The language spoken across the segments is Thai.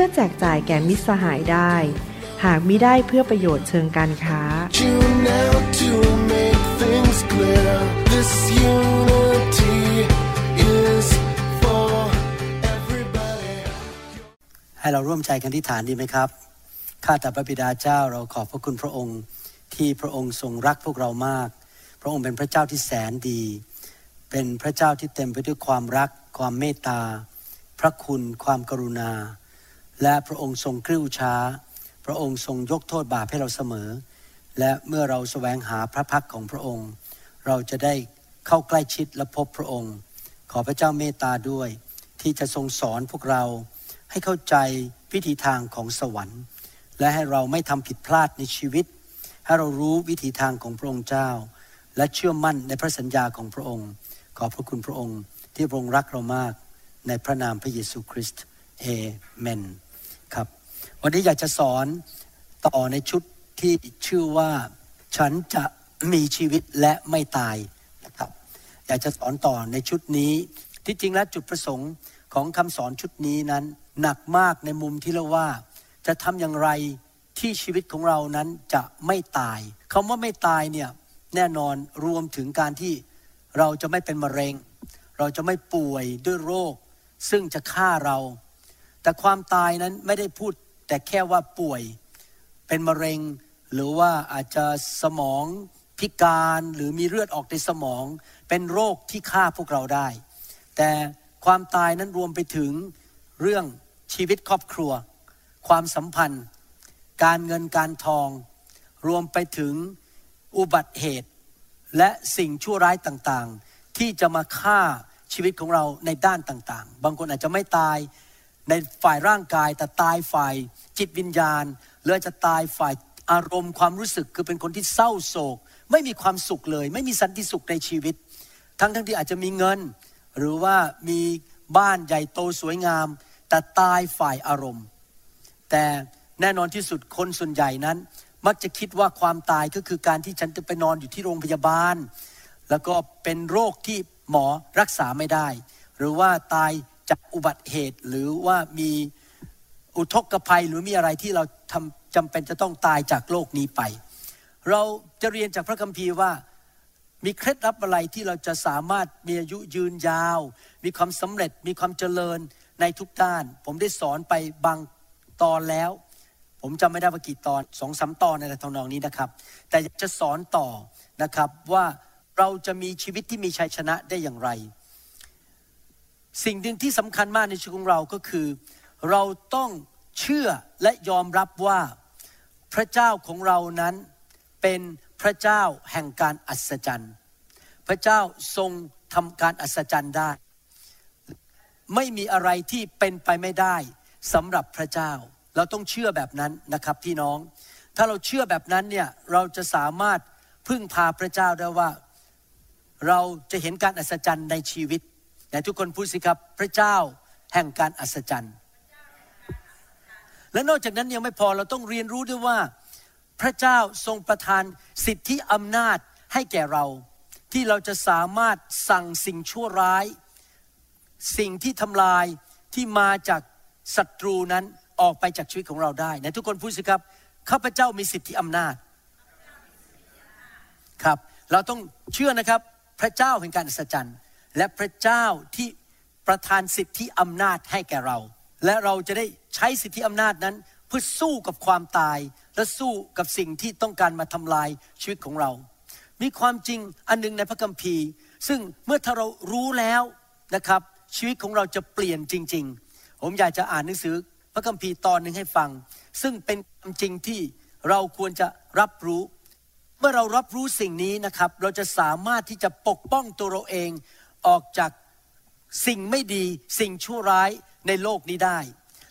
พื่อแจกจ่ายแก่มิตรสหายได้ หากมิได้เพื่อประโยชน์เชิงการค้า ให้เราร่วมใจกันที่ฐานดีไหมครับ ข้าแต่พระบิดาเจ้าเราขอบพระคุณพระองค์ที่พระองค์ทรงรักพวกเรามาก พระองค์เป็นพระเจ้าที่แสนดี เป็นพระเจ้าที่เต็มไปด้วยความรัก ความเมตตา พระคุณ ความกรุณา และพระองค์ทรงกริ้วช้า พระองค์ทรงยกโทษบาปให้เราเสมอ และเมื่อเราแสวงหาพระพักของพระองค์ เราจะได้เข้าใกล้ชิดและพบพระองค์ ขอพระเจ้าเมตตาด้วย ที่จะทรงสอนพวกเราให้เข้าใจวิธีทางของสวรรค์ และให้เราไม่ทำผิดพลาดในชีวิต ให้เรารู้วิธีทางของพระองค์เจ้า และเชื่อมั่นในพระสัญญาของพระองค์ ขอบพระคุณพระองค์ที่พระองค์รักเรามากในพระนามพระเยซูคริสต์เอเมน วันนี้อยากจะสอนต่อในชุดที่ชื่อว่าฉันจะมีชีวิตและไม่ตายนะครับอยากจะสอนต่อในชุดนี้ ที่จริงแล้วจุดประสงค์ของคำสอนชุดนี้นั้น หนักมากในมุมที่เราว่า จะทำอย่างไรที่ชีวิตของเรานั้นจะไม่ตายคำว่าไม่ตายเนี่ยแน่นอนรวมถึงการที่เราจะไม่เป็นมะเร็ง เราจะไม่ป่วยด้วยโรค ซึ่งจะฆ่าเรา แต่ความตายนั้นไม่ได้พูด แต่แค่ว่าป่วยเป็นมะเร็ง หรือว่าอาจจะสมองพิการหรือมีเลือดออกในสมอง เป็นโรคที่ฆ่าพวกเราได้ แต่ความตายนั้นรวมไปถึงเรื่องชีวิตครอบครัว ความสัมพันธ์ การเงินการทอง รวมไปถึงอุบัติเหตุ และสิ่งชั่วร้ายต่างๆ ที่จะมาฆ่าชีวิตของเราในด้านต่างๆ บางคนอาจจะไม่ตาย ในฝ่ายร่างกายแต่ตายฝ่ายจิตวิญญาณหรือจะตายฝ่ายอารมณ์ความรู้สึกคือเป็นคนที่เศร้าโศก ไม่มีความสุขเลย ไม่มีสันติสุขในชีวิต ทั้งทั้งที่อาจจะมีเงิน หรือว่ามีบ้านใหญ่โตสวยงาม แต่ตายฝ่ายอารมณ์ แต่แน่นอนที่สุดคนส่วนใหญ่นั้น มักจะคิดว่าความตายก็คือการที่ฉันจะไปนอนอยู่ที่โรงพยาบาล แล้วก็เป็นโรคที่หมอรักษาไม่ได้ หรือว่าตาย จากอุบัติเหตุ หรือว่ามีอุทกภัยหรือมีอะไรที่เราทำจำเป็นจะต้องตายจากโลกนี้ไป เราจะเรียนจากพระคัมภีร์ว่ามีเคล็ดลับอะไรที่เราจะสามารถมีอายุยืนยาว มีความสำเร็จมีความเจริญในทุกด้าน ผมได้สอนไปบางตอนแล้ว ผมจำไม่ได้ว่ากี่ตอนสองสาตอนในทำนองนี้นะครับ แต่จะสอนต่อนะครับว่าเราจะมีชีวิตที่มีชัยชนะได้อย่างไร สิ่งหนึ่งที่สำคัญมากในชีวิตของเราก็คือ เราต้องเชื่อและยอมรับว่าพระเจ้าของเรานั้นเป็นพระเจ้าแห่งการอัศจรรย์ พระเจ้าทรงทำการอัศจรรย์ได้ ไม่มีอะไรที่เป็นไปไม่ได้สำหรับพระเจ้า เราต้องเชื่อแบบนั้นนะครับพี่น้อง ถ้าเราเชื่อแบบนั้นเนี่ยเราจะสามารถพึ่งพาพระเจ้าได้ว่า เราจะเห็นการอัศจรรย์ในชีวิต แต่ทุกคนพูดสิครับพระเจ้าแห่งการอัศจรรย์ และนอกจากนั้นยังไม่พอเราต้องเรียนรู้ด้วยว่า พระเจ้าทรงประทานสิทธิอำนาจให้แก่เรา ที่เราจะสามารถสั่งสิ่งชั่วร้าย สิ่งที่ทำลายที่มาจากศัตรูนั้นออกไปจากชีวิตของเราได้นะทุกคนพูดสิครับข้าพเจ้ามีสิทธิอำนาจครับ เราต้องเชื่อนะครับพระเจ้าแห่งการอัศจรรย์ และพระเจ้าที่ประทานสิทธิอำนาจให้แก่เรา และเราจะได้ใช้สิทธิอำนาจนั้นเพื่อสู้กับความตายและสู้กับสิ่งที่ต้องการมาทำลายชีวิตของเรา มีความจริงอันหนึงในพระคัมภีร์ ซึ่งเมื่อถ้าเรารู้แล้วนะครับ ชีวิตของเราจะเปลี่ยนจริง ๆ ผมอยากจะอ่านหนังสือพระคัมภีร์ตอนหนึ่งให้ฟัง ซึ่งเป็นความจริงที่เราควรจะรับรู้ เมื่อเรารับรู้สิ่งนี้นะครับ เราจะสามารถที่จะปกป้องตัวเราเอง ออกจากสิ่งไม่ดีสิ่งชั่วร้ายในโลกนี้ได้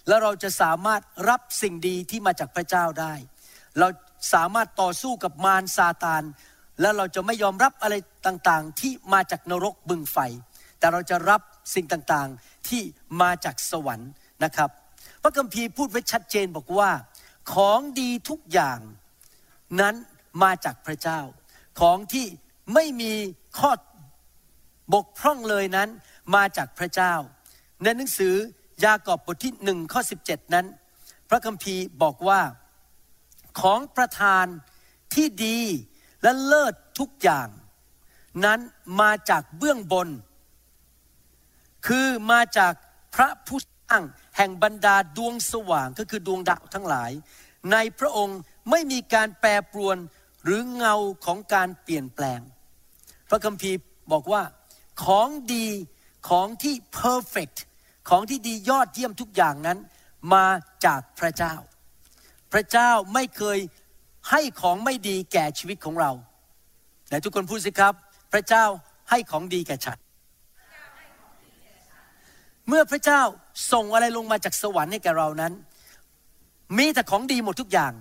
แล้วเราจะสามารถรับสิ่งดีที่มาจากพระเจ้าได้ เราสามารถต่อสู้กับมารซาตานแล้วเราจะไม่ยอมรับอะไรต่างๆ ที่มาจากนรกบึงไฟ แต่เราจะรับสิ่งต่างๆที่มาจากสวรรค์นะครับ พระคัมภีร์พูดไว้ชัดเจนบอกว่า ของดีทุกอย่างนั้นมาจากพระเจ้า ของที่ไม่มีข้อ บกพร่องเลยนั้นมาจากพระเจ้า ในหนังสือยากอบบทที่หนึ่งข้อ17 นั้น พระคัมภีร์บอกว่าของประทานที่ดีและเลิศทุกอย่าง นั้นมาจากเบื้องบน คือมาจากพระผู้สร้างแห่งบรรดาดวงสว่างก็คือดวงดาวทั้งหลาย ในพระองค์ไม่มีการแปรปรวนหรือเงาของการเปลี่ยนแปลง พระคัมภีร์บอกว่า ของดีของที่ perfect ของที่ดียอดเยี่ยมทุกอย่างนั้น มาจากพระเจ้า พระเจ้าไม่เคยให้ของไม่ดีแก่ชีวิตของเราไหนทุกคนพูดสิครับ พระเจ้าให้ของดีแก่ฉันเมื่อพระเจ้าส่งอะไรลงมาจากสวรรค์ให้แก่เรานั้น มีแต่ของดีหมดทุกอย่าง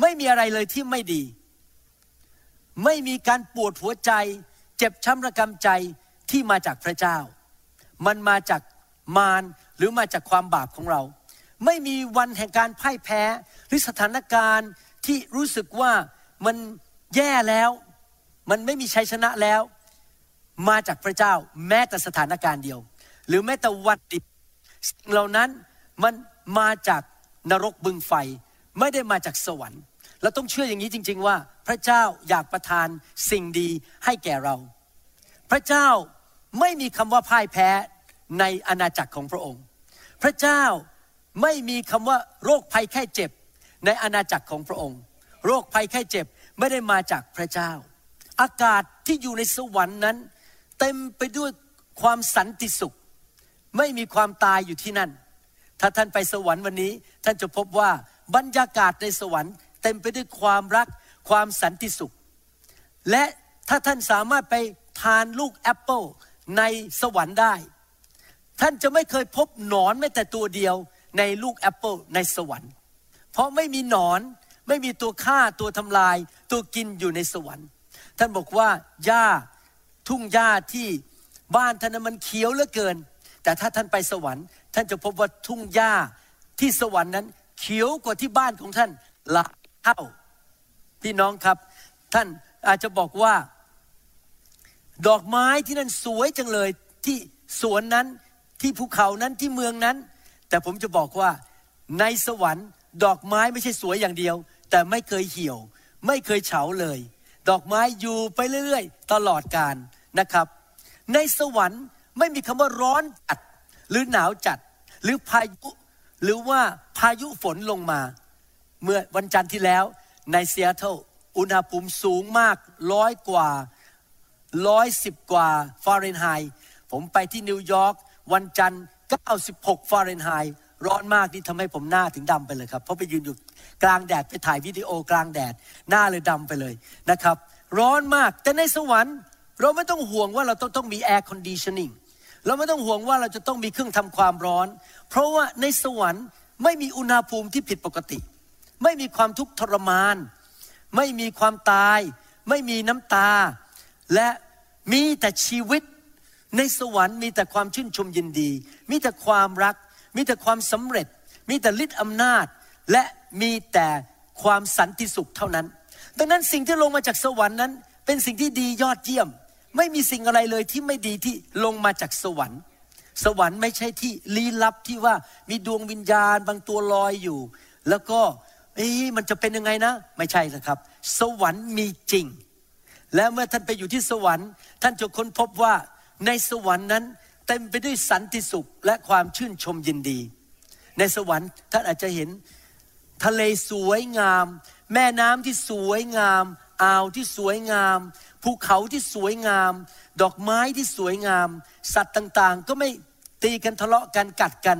ไม่มีอะไรเลยที่ไม่ดี ไม่มีการปวดหัวใจ เจ็บช้ำระกำใจ ที่มาจากพระเจ้า มันมาจากมารหรือมาจากความบาปของเรา ไม่มีวันแห่งการพ่ายแพ้หรือสถานการณ์ที่รู้สึกว่ามันแย่แล้ว มันไม่มีชัยชนะแล้ว มาจากพระเจ้า แม้แต่สถานการณ์เดียว หรือแม้แต่วันดิบสิ่งเหล่านั้นมันมาจากนรกบึงไฟ ไม่ได้มาจากสวรรค์เราต้องเชื่ออย่างนี้จริง ๆ ว่า พระเจ้าอยากประทานสิ่งดีให้แก่เรา พระเจ้า ไม่มีคำว่าพ่ายแพ้ในอาณาจักรของพระองค์ พระเจ้าไม่มีคำว่าโรคภัยแค่เจ็บในอาณาจักรของพระองค์ โรคภัยแค่เจ็บไม่ได้มาจากพระเจ้า อากาศที่อยู่ในสวรรค์นั้น เต็มไปด้วยความสันติสุข ไม่มีความตายอยู่ที่นั่น ถ้าท่านไปสวรรค์วันนี้ ท่านจะพบว่าบรรยากาศในสวรรค์ เต็มไปด้วยความรักความสันติสุข และถ้าท่านสามารถไปทานลูกแอปเปิล ในสวรรค์ได้ ท่านจะไม่เคยพบหนอนแม้แต่ตัวเดียวในลูกแอปเปิลในสวรรค์ เพราะไม่มีหนอนไม่มีตัวฆ่าตัวทำลาย ตัวกินอยู่ในสวรรค์ ท่านบอกว่าหญ้าทุ่งหญ้าที่บ้านท่านนั้นมันเขียวเหลือเกิน แต่ถ้าท่านไปสวรรค์ ท่านจะพบว่าทุ่งหญ้าที่สวรรค์นั้น เขียวกว่าที่บ้านของท่านหลายเท่าพี่น้องครับ ท่านอาจจะบอกว่า ดอกไม้ที่นั่นสวยจังเลยที่สวนนั้นที่ภูเขานั้นที่เมืองนั้น แต่ผมจะบอกว่าในสวรรค์ ดอกไม้ไม่ใช่สวยอย่างเดียว แต่ไม่เคยเหี่ยว ไม่เคยเฉาเลย ดอกไม้อยู่ไปเรื่อยๆ ตลอดกาลนะครับ ในสวรรค์ไม่มีคำว่าร้อนจัดหรือหนาวจัด หรือพายุ หรือว่าพายุฝนลงมา เมื่อวันจันทร์ที่แล้วในซีแอตเทิลอุณหภูมิสูงมากร้อยกว่า ร้อยสิบกว่าฟาเรนไฮต์ผมไปที่นิวยอร์กวันจันทร์96ฟาเรนไฮต์ร้อนมากนี่ทำให้ผมหน้าถึงดำไปเลยครับเพราะไปยืนอยู่กลางแดดไปถ่ายวิดีโอกลางแดด หน้าเลยดำไปเลยนะครับ ร้อนมากแต่ในสวรรค์เราไม่ต้องห่วงว่าเราต้องต้องมี air conditioningเราไม่ต้องห่วงว่าเราจะต้องมีเครื่องทำความร้อน เพราะว่าในสวรรค์ไม่มีอุณหภูมิที่ผิดปกติ ไม่มีความทุกข์ทรมาน ไม่มีความตาย ไม่มีน้ำตา และมีแต่ชีวิตในสวรรค์มีแต่ความชื่นชมยินดี มีแต่ความรัก มีแต่ความสำเร็จ มีแต่ฤทธิ์อำนาจ และมีแต่ความสันติสุขเท่านั้น ดังนั้นสิ่งที่ลงมาจากสวรรค์นั้น เป็นสิ่งที่ดียอดเยี่ยม ไม่มีสิ่งอะไรเลยที่ไม่ดีที่ลงมาจากสวรรค์ สวรรค์ไม่ใช่ที่ลี้ลับที่ว่ามีดวงวิญญาณบางตัวลอยอยู่ แล้วก็เอ๊ะมันจะเป็นยังไงนะ ไม่ใช่นะครับ สวรรค์มีจริง และเมื่อท่านไปอยู่ที่สวรรค์ ท่านจะค้นพบว่าในสวรรค์นั้นเต็มไปด้วยสันติสุขและความชื่นชมยินดี ในสวรรค์ท่านอาจจะเห็น ทะเลสวยงาม แม่น้ำที่สวยงาม อ่าวที่สวยงาม ภูเขาที่สวยงาม ดอกไม้ที่สวยงาม สัตว์ต่างๆ ก็ไม่ตีกันทะเลาะกันกัดกัน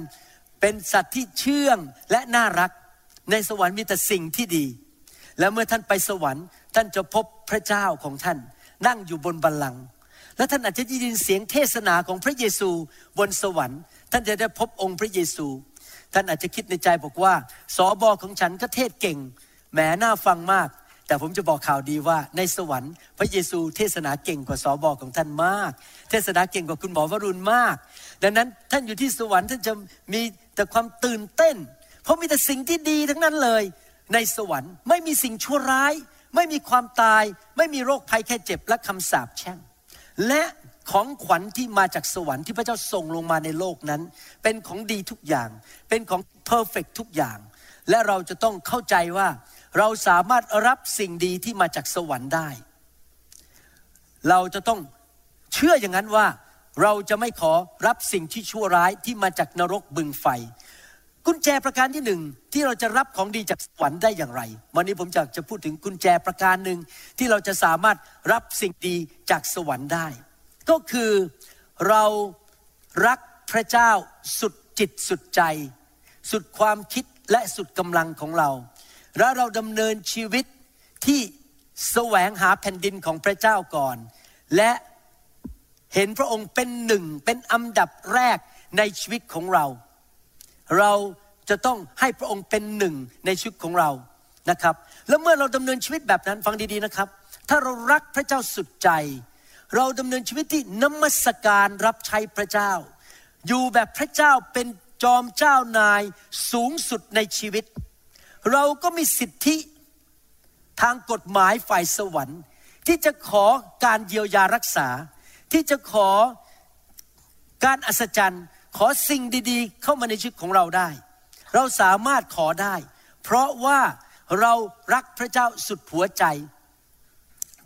เป็นสัตว์ที่เชื่องและน่ารัก ในสวรรค์มีแต่สิ่งที่ดี และเมื่อท่านไปสวรรค์ ท่านจะพบพระเจ้าของท่าน นั่งอยู่บนบัลลังก์และท่านอาจจะได้ยินเสียงเทศนาของพระเยซูบนสวรรค์ ท่านจะได้พบองค์พระเยซู ท่านอาจจะคิดในใจบอกว่าสอบอของฉันก็เทศเก่งแหมน่าฟังมาก แต่ผมจะบอกข่าวดีว่าในสวรรค์ พระเยซูเทศนาเก่งกว่าสอบอของท่านมาก เทศนาเก่งกว่าคุณหมอวรุณมาก ดังนั้นท่านอยู่ที่สวรรค์ท่านจะมีแต่ความตื่นเต้น เพราะมีแต่สิ่งที่ดีทั้งนั้นเลย ในสวรรค์ไม่มีสิ่งชั่วร้าย ไม่มีความตาย ไม่มีโรคภัยแค่เจ็บและคำสาปแช่ง และของขวัญที่มาจากสวรรค์ที่พระเจ้าส่งลงมาในโลกนั้น เป็นของดีทุกอย่าง เป็นของเพอร์เฟกทุกอย่าง และเราจะต้องเข้าใจว่าเราสามารถรับสิ่งดีที่มาจากสวรรค์ได้ เราจะต้องเชื่ออย่างนั้นว่าเราจะไม่ขอรับสิ่งที่ชั่วร้ายที่มาจากนรกบึงไฟ กุญแจประการที่หนึ่งที่เราจะรับของดีจากสวรรค์ได้อย่างไร วันนี้ผมจะจะพูดถึงกุญแจประการหนึ่งที่เราจะสามารถรับสิ่งดีจากสวรรค์ได้ ก็คือเรารักพระเจ้าสุดจิตสุดใจ สุดความคิดและสุดกำลังของเรา และเราดำเนินชีวิตที่แสวงหาแผ่นดินของพระเจ้าก่อน และเห็นพระองค์เป็นหนึ่งเป็นอันดับแรกในชีวิตของเรา เราจะต้องให้พระองค์เป็นหนึ่งในชีวิตของเรานะครับ แล้วเมื่อเราดำเนินชีวิตแบบนั้นฟังดีๆนะครับ ถ้าเรารักพระเจ้าสุดใจ เราดำเนินชีวิตที่นมัสการรับใช้พระเจ้า อยู่แบบพระเจ้าเป็นจอมเจ้านายสูงสุดในชีวิต เราก็มีสิทธิทางกฎหมายฝ่ายสวรรค์ ที่จะขอการเยียวยารักษา ที่จะขอการอัศจรรย์ ขอสิ่งดีๆ เข้ามาในชีวิตของเราได้ เราสามารถขอได้ เพราะว่าเรารักพระเจ้าสุดหัวใจ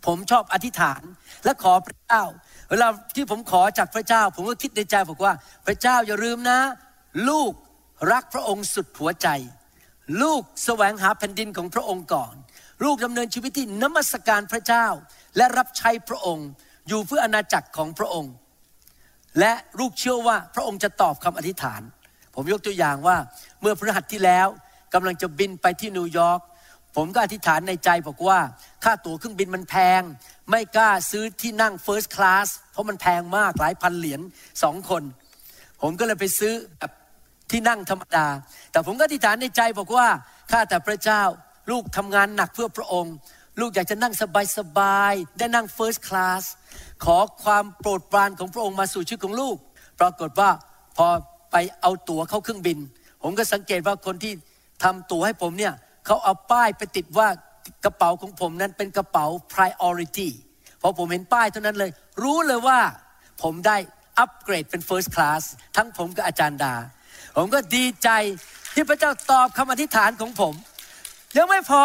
ผมชอบอธิษฐานและขอพระเจ้า เวลาที่ผมขอจากพระเจ้า ผมก็คิดในใจบอกว่า พระเจ้าอย่าลืมนะ ลูกรักพระองค์สุดหัวใจ ลูกแสวงหาแผ่นดินของพระองค์ก่อน ลูกดำเนินชีวิตที่นมัสการพระเจ้า และรับใช้พระองค์ อยู่เพื่ออาณาจักรของพระองค์ และลูกเชื่อว่าพระองค์จะตอบคำอธิษฐาน ผมยกตัวอย่างว่าเมื่อพฤหัสที่แล้วกำลังจะบินไปที่นิวยอร์กผมก็อธิษฐานในใจบอกว่าค่าตั๋วเครื่องบินมันแพง ไม่กล้าซื้อที่นั่ง First Class เพราะมันแพงมากหลายพันเหรียญสองคน ผมก็เลยไปซื้อแบบที่นั่งธรรมดา แต่ผมก็อธิษฐานในใจบอกว่าข้าแต่พระเจ้าลูกทำงานหนักเพื่อพระองค์ ลูกอยากจะนั่งสบายๆได้นั่ง First Class ขอความโปรดปรานของพระองค์มาสู่ชีวิตของลูก ปรากฏว่าพอไปเอาตั๋วเข้าเครื่องบิน ผมก็สังเกตว่าคนที่ทำตั๋วให้ผมเนี่ยเขาเอาป้ายไปติดว่ากระเป๋าของผมนั้นเป็นกระเป๋า priority พอผมเห็นป้ายเท่านั้นเลย รู้เลยว่าผมได้อัปเกรดเป็น first class ทั้งผมกับอาจารย์ดา ผมก็ดีใจที่พระเจ้าตอบคำอธิษฐานของผม ยังไม่พอ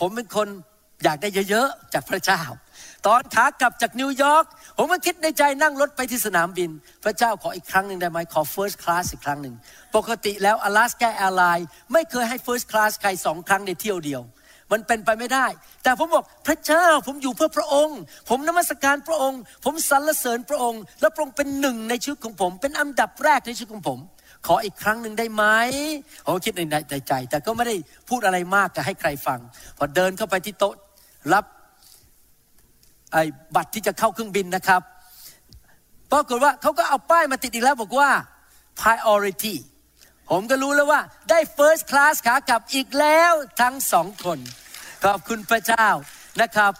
ผมเป็นคน อยากได้เยอะๆ จากพระเจ้า ตอนขากลับจากนิวยอร์กผมก็คิดในใจนั่งรถไปที่สนามบิน พระเจ้าขออีกครั้งหนึ่งได้ไหมขอ first class อีกครั้งหนึ่ง ปกติแล้ว Alaska Airlines ไม่เคยให้ first class ใครสองครั้งในเที่ยวเดียว มันเป็นไปไม่ได้ แต่ผมบอกพระเจ้าผมอยู่เพื่อพระองค์ ผมนมัสการพระองค์ ผมสรรเสริญพระองค์ และพระองค์เป็นหนึ่งในชีวิตของผม เป็นอันดับแรกในชีวิตของผมขออีกครั้งหนึ่งได้ไหมผมคิดในใจ แต่ก็ไม่ได้พูดอะไรมากจะให้ใครฟัง พอเดินเข้าไปที่โต๊ะ รับไอ้บัตรที่จะเข้าเครื่องบินนะครับปรากฏว่าเขาก็เอาป้ายมาติดอีกแล้วบอกว่า priority ผมก็รู้แล้วว่าได้ first class ขากลับอีกแล้วทั้งสองคน ขอบคุณพระเจ้านะครับ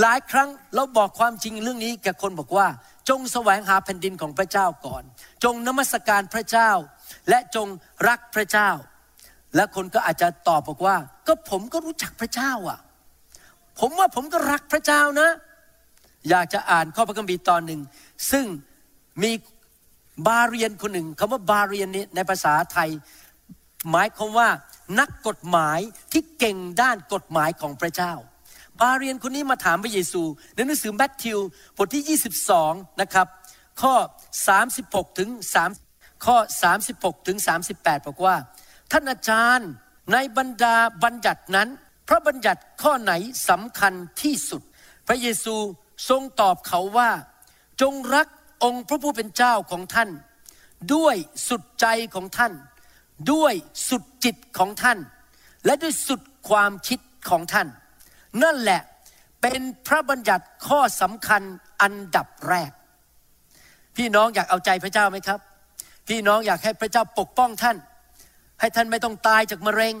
หลายครั้งเราบอกความจริงเรื่องนี้กับคนบอกว่า จงแสวงหาแผ่นดินของพระเจ้าก่อน จงนมัสการพระเจ้า และจงรักพระเจ้า และคนก็อาจจะตอบบอกว่า ก็ผมก็รู้จักพระเจ้าอะ ผมว่าผมก็รักพระเจ้านะ อยากจะอ่านข้อพระคัมภีร์ตอนหนึ่ง ซึ่งมีบาเรียนคนหนึ่งคำว่าบาเรียนนี้ในภาษาไทย หมายความว่านักกฎหมายที่เก่งด้านกฎหมายของพระเจ้า บาเรียนคนนี้มาถามพระเยซู ในหนังสือแมทธิวบทที่ 22 นะครับ ข้อ 36 ถึง 3 ข้อ 36 ถึง 38 บอกว่า ท่านอาจารย์ในบรรดาบัญญัตินั้น พระบัญญัติข้อไหนสำคัญที่สุด พระเยซูทรงตอบเขาว่า จงรักองค์พระผู้เป็นเจ้าของท่าน ด้วยสุดใจของท่าน ด้วยสุดจิตของท่าน และด้วยสุดความคิดของท่าน นั่นแหละเป็นพระบัญญัติข้อสำคัญอันดับแรก พี่น้องอยากเอาใจพระเจ้าไหมครับ พี่น้องอยากให้พระเจ้าปกป้องท่าน ให้ท่านไม่ต้องตายจากมะเร็ง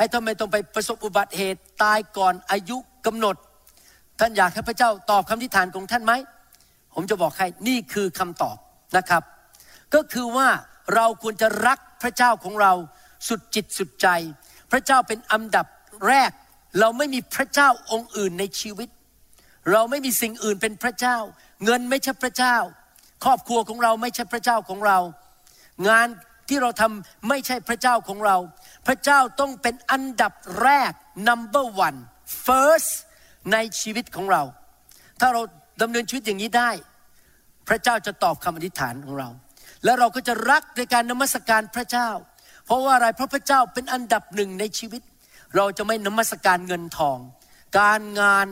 ให้ท่านไม่ต้องไปประสบอุบัติเหตุตายก่อนอายุกำหนด ท่านอยากให้พระเจ้าตอบคำทิฐานของท่านไหม ผมจะบอกให้นี่คือคำตอบนะครับ ก็คือว่าเราควรจะรักพระเจ้าของเราสุดจิตสุดใจ พระเจ้าเป็นอันดับแรก เราไม่มีพระเจ้าองค์อื่นในชีวิต เราไม่มีสิ่งอื่นเป็นพระเจ้า เงินไม่ใช่พระเจ้า ครอบครัวของเราไม่ใช่พระเจ้าของเรา งาน ที่เราทำไม่ใช่พระเจ้าของเรา พระเจ้าต้องเป็นอันดับแรก number one first ในชีวิตของเรา ถ้าเราดำเนินชีวิตอย่างนี้ได้ พระเจ้าจะตอบคำอธิษฐานของเรา แล้วเราก็จะรักในการนมัสการพระเจ้า เพราะว่าอะไรเพราะพระเจ้าเป็นอันดับหนึ่งในชีวิต เราจะไม่นมัสการเงินทอง การงาน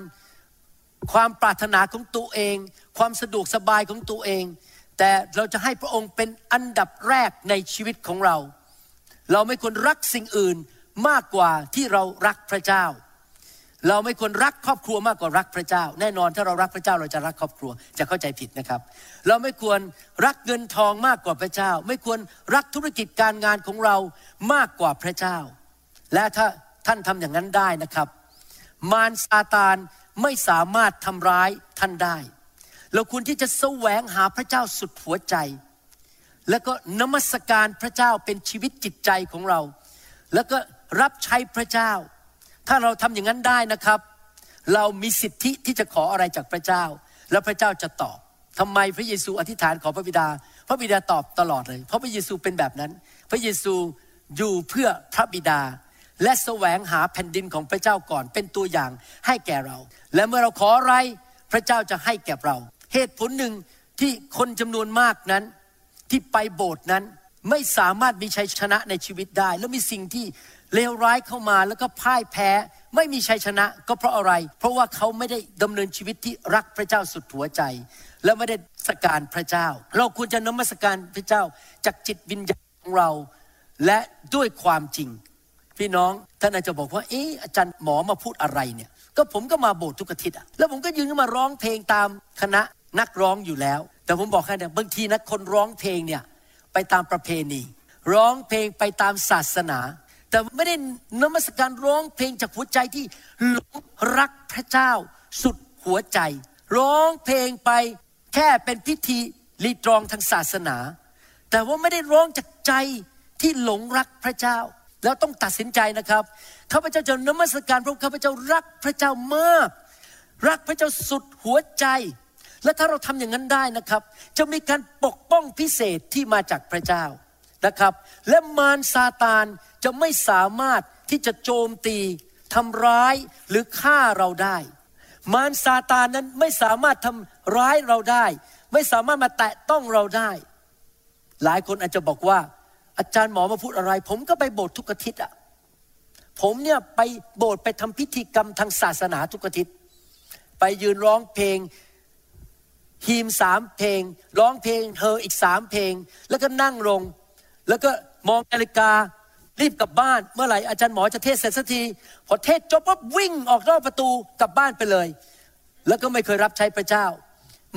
ความปรารถนาของตัวเอง ความสะดวกสบายของตัวเอง แต่เราจะให้พระองค์เป็นอันดับแรกในชีวิตของเรา เราไม่ควรรักสิ่งอื่นมากกว่าที่เรารักพระเจ้า เราไม่ควรรักครอบครัวมากกว่ารักพระเจ้า แน่นอนถ้าเรารักพระเจ้าเราจะรักครอบครัวจะเข้าใจผิดนะครับ เราไม่ควรรักเงินทองมากกว่าพระเจ้า ไม่ควรรักธุรกิจการงานของเรามากกว่าพระเจ้า และถ้าท่านทำอย่างนั้นได้นะครับ มารซาตานไม่สามารถทำร้ายท่านได้ เราควรที่จะแสวงหาพระเจ้าสุดหัวใจ แล้วก็นมัสการพระเจ้าเป็นชีวิตจิตใจของเรา แล้วก็รับใช้พระเจ้า ถ้าเราทำอย่างนั้นได้นะครับ เรามีสิทธิที่จะขออะไรจากพระเจ้า แล้วพระเจ้าจะตอบทำไมพระเยซูอธิษฐานขอพระบิดา พระบิดาตอบตลอดเลย เพราะพระเยซูเป็นแบบนั้น พระเยซูอยู่เพื่อพระบิดาและแสวงหาแผ่นดินของพระเจ้าก่อนเป็นตัวอย่างให้แก่เรา และเมื่อเราขออะไรพระเจ้าจะให้แก่เรา เหตุผลหนึ่งที่คนจำนวนมากนั้นที่ไปโบสถ์นั้นไม่สามารถมีชัยชนะในชีวิตได้ แล้วมีสิ่งที่เลวร้ายเข้ามาแล้วก็พ่ายแพ้ ไม่มีชัยชนะก็เพราะอะไร เพราะว่าเขาไม่ได้ดำเนินชีวิตที่รักพระเจ้าสุดหัวใจ และไม่ได้สการพระเจ้า เราควรจะนมัสการพระเจ้าจากจิตวิญญาณของเรา และด้วยความจริง พี่น้องท่านอาจจะบอกว่าเอออาจารย์หมอมาพูดอะไรเนี่ยก็ผมก็มาโบสถ์ทุกอาทิตย์อะแล้วผมก็ยืนขึ้นมาร้องเพลงตามคณะ นักร้องอยู่แล้ว แต่ผมบอกให้เนี่ยบางทีนะคนร้องเพลงเนี่ยไปตามประเพณี ร้องเพลงไปตามศาสนา แต่ไม่ได้นมัสการร้องเพลงจากหัวใจที่หลงรักพระเจ้า สุดหัวใจ ร้องเพลงไปแค่เป็นพิธีรีตรองทางศาสนา แต่ว่าไม่ได้ร้องจากใจที่หลงรักพระเจ้า แล้วต้องตัดสินใจนะครับข้าพเจ้าจะนมัสการพราะข้าพเจ้ารักพระเจ้ามาก รักพระเจ้าสุดหัวใจ และถ้าเราทำอย่างนั้นได้นะครับ จะมีการปกป้องพิเศษที่มาจากพระเจ้านะครับ และมารซาตานจะไม่สามารถที่จะโจมตีทำร้ายหรือฆ่าเราได้ มารซาตานนั้นไม่สามารถทำร้ายเราได้ ไม่สามารถมาแตะต้องเราได้ หลายคนอาจจะบอกว่า อาจารย์หมอมาพูดอะไร ผมก็ไปโบสถ์ทุกอาทิตย์อะผมเนี่ยไปโบสถ์ไปทำพิธีกรรมทางศาสนาทุกอาทิตย์ ไปยืนร้องเพลง ฮีมสามเพลง ร้องเพลงเธออีกสามเพลง แล้วก็นั่งลง แล้วก็มองนาฬิการีบกลับบ้านเมื่อไหร่อาจารย์หมอจะเทศเสร็จสักทีพอเทศจบปั๊บวิ่งออกนอกประตูกลับบ้านไปเลย แล้วก็ไม่เคยรับใช้พระเจ้า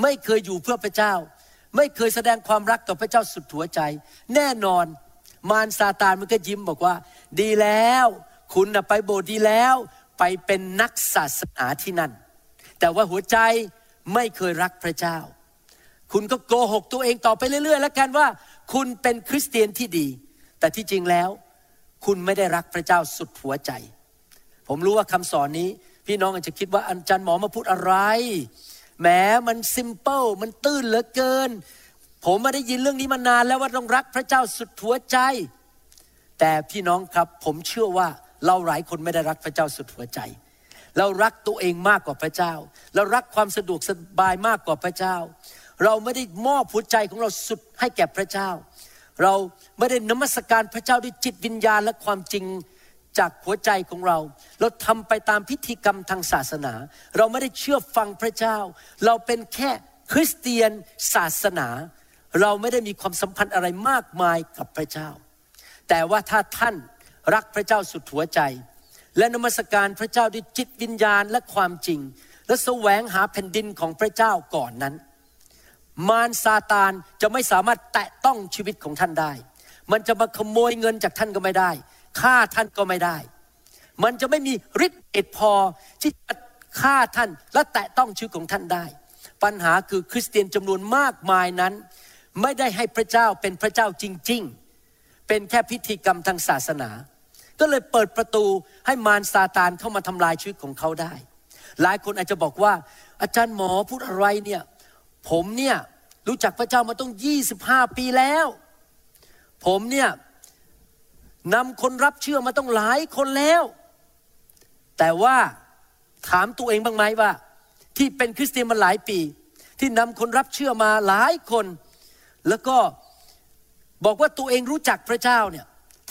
ไม่เคยอยู่เพื่อพระเจ้า ไม่เคยแสดงความรักต่อพระเจ้าสุดหัวใจ แน่นอนมารซาตานมันก็ยิ้มบอกว่า ดีแล้ว คุณนะไปโบสถ์ดีแล้ว ไปเป็นนักศาสนาที่นั่น แต่ว่าหัวใจ ไม่เคยรักพระเจ้า คุณก็โกหกตัวเองต่อไปเรื่อย ๆ แล้วกันว่า คุณเป็นคริสเตียนที่ดี แต่ที่จริงแล้ว คุณไม่ได้รักพระเจ้าสุดหัวใจ ผมรู้ว่าคำสอนนี้ พี่น้องอาจจะคิดว่าอาจารย์หมอมาพูดอะไรแหมมันซิมเปิลมันตื้นเหลือเกิน ผมมาได้ยินเรื่องนี้มานานแล้วว่าต้องรักพระเจ้าสุดหัวใจ แต่พี่น้องครับผมเชื่อว่าเราหลายคนไม่ได้รักพระเจ้าสุดหัวใจ เรารักตัวเองมากกว่าพระเจ้า เรารักความสะดวกสบายมากกว่าพระเจ้า เราไม่ได้มอบหัวใจของเราสุดให้แก่พระเจ้า เราไม่ได้นมัสการพระเจ้าด้วยจิตวิญญาณและความจริงจากหัวใจของเรา เราทำไปตามพิธีกรรมทางศาสนา เราไม่ได้เชื่อฟังพระเจ้า เราเป็นแค่คริสเตียนศาสนา เราไม่ได้มีความสัมพันธ์อะไรมากมายกับพระเจ้า แต่ว่าถ้าท่านรักพระเจ้าสุดหัวใจ และนมัสการพระเจ้าด้วยจิตวิญญาณและความจริง และแสวงหาแผ่นดินของพระเจ้าก่อนนั้น มารซาตานจะไม่สามารถแตะต้องชีวิตของท่านได้ มันจะมาขโมยเงินจากท่านก็ไม่ได้ฆ่าท่านก็ไม่ได้ มันจะไม่มีฤทธิ์เดชพอที่จะฆ่าท่านและแตะต้องชีวิตของท่านได้ ปัญหาคือคริสเตียนจำนวนมากมายนั้น ไม่ได้ให้พระเจ้าเป็นพระเจ้าจริง ๆ เป็นแค่พิธีกรรมทางศาสนา ก็เลยเปิดประตูให้มารซาตานเข้ามาทำลายชีวิตของเขาได้ หลายคนอาจจะบอกว่า อาจารย์หมอพูดอะไรเนี่ยผมเนี่ยรู้จักพระเจ้ามาต้อง 25 ปีแล้ว ผมเนี่ยนำคนรับเชื่อมาต้องหลายคนแล้ว แต่ว่าถามตัวเองบ้างไหมว่า ที่เป็นคริสเตียนมาหลายปี ที่นำคนรับเชื่อมาหลายคน แล้วก็บอกว่าตัวเองรู้จักพระเจ้าเนี่ย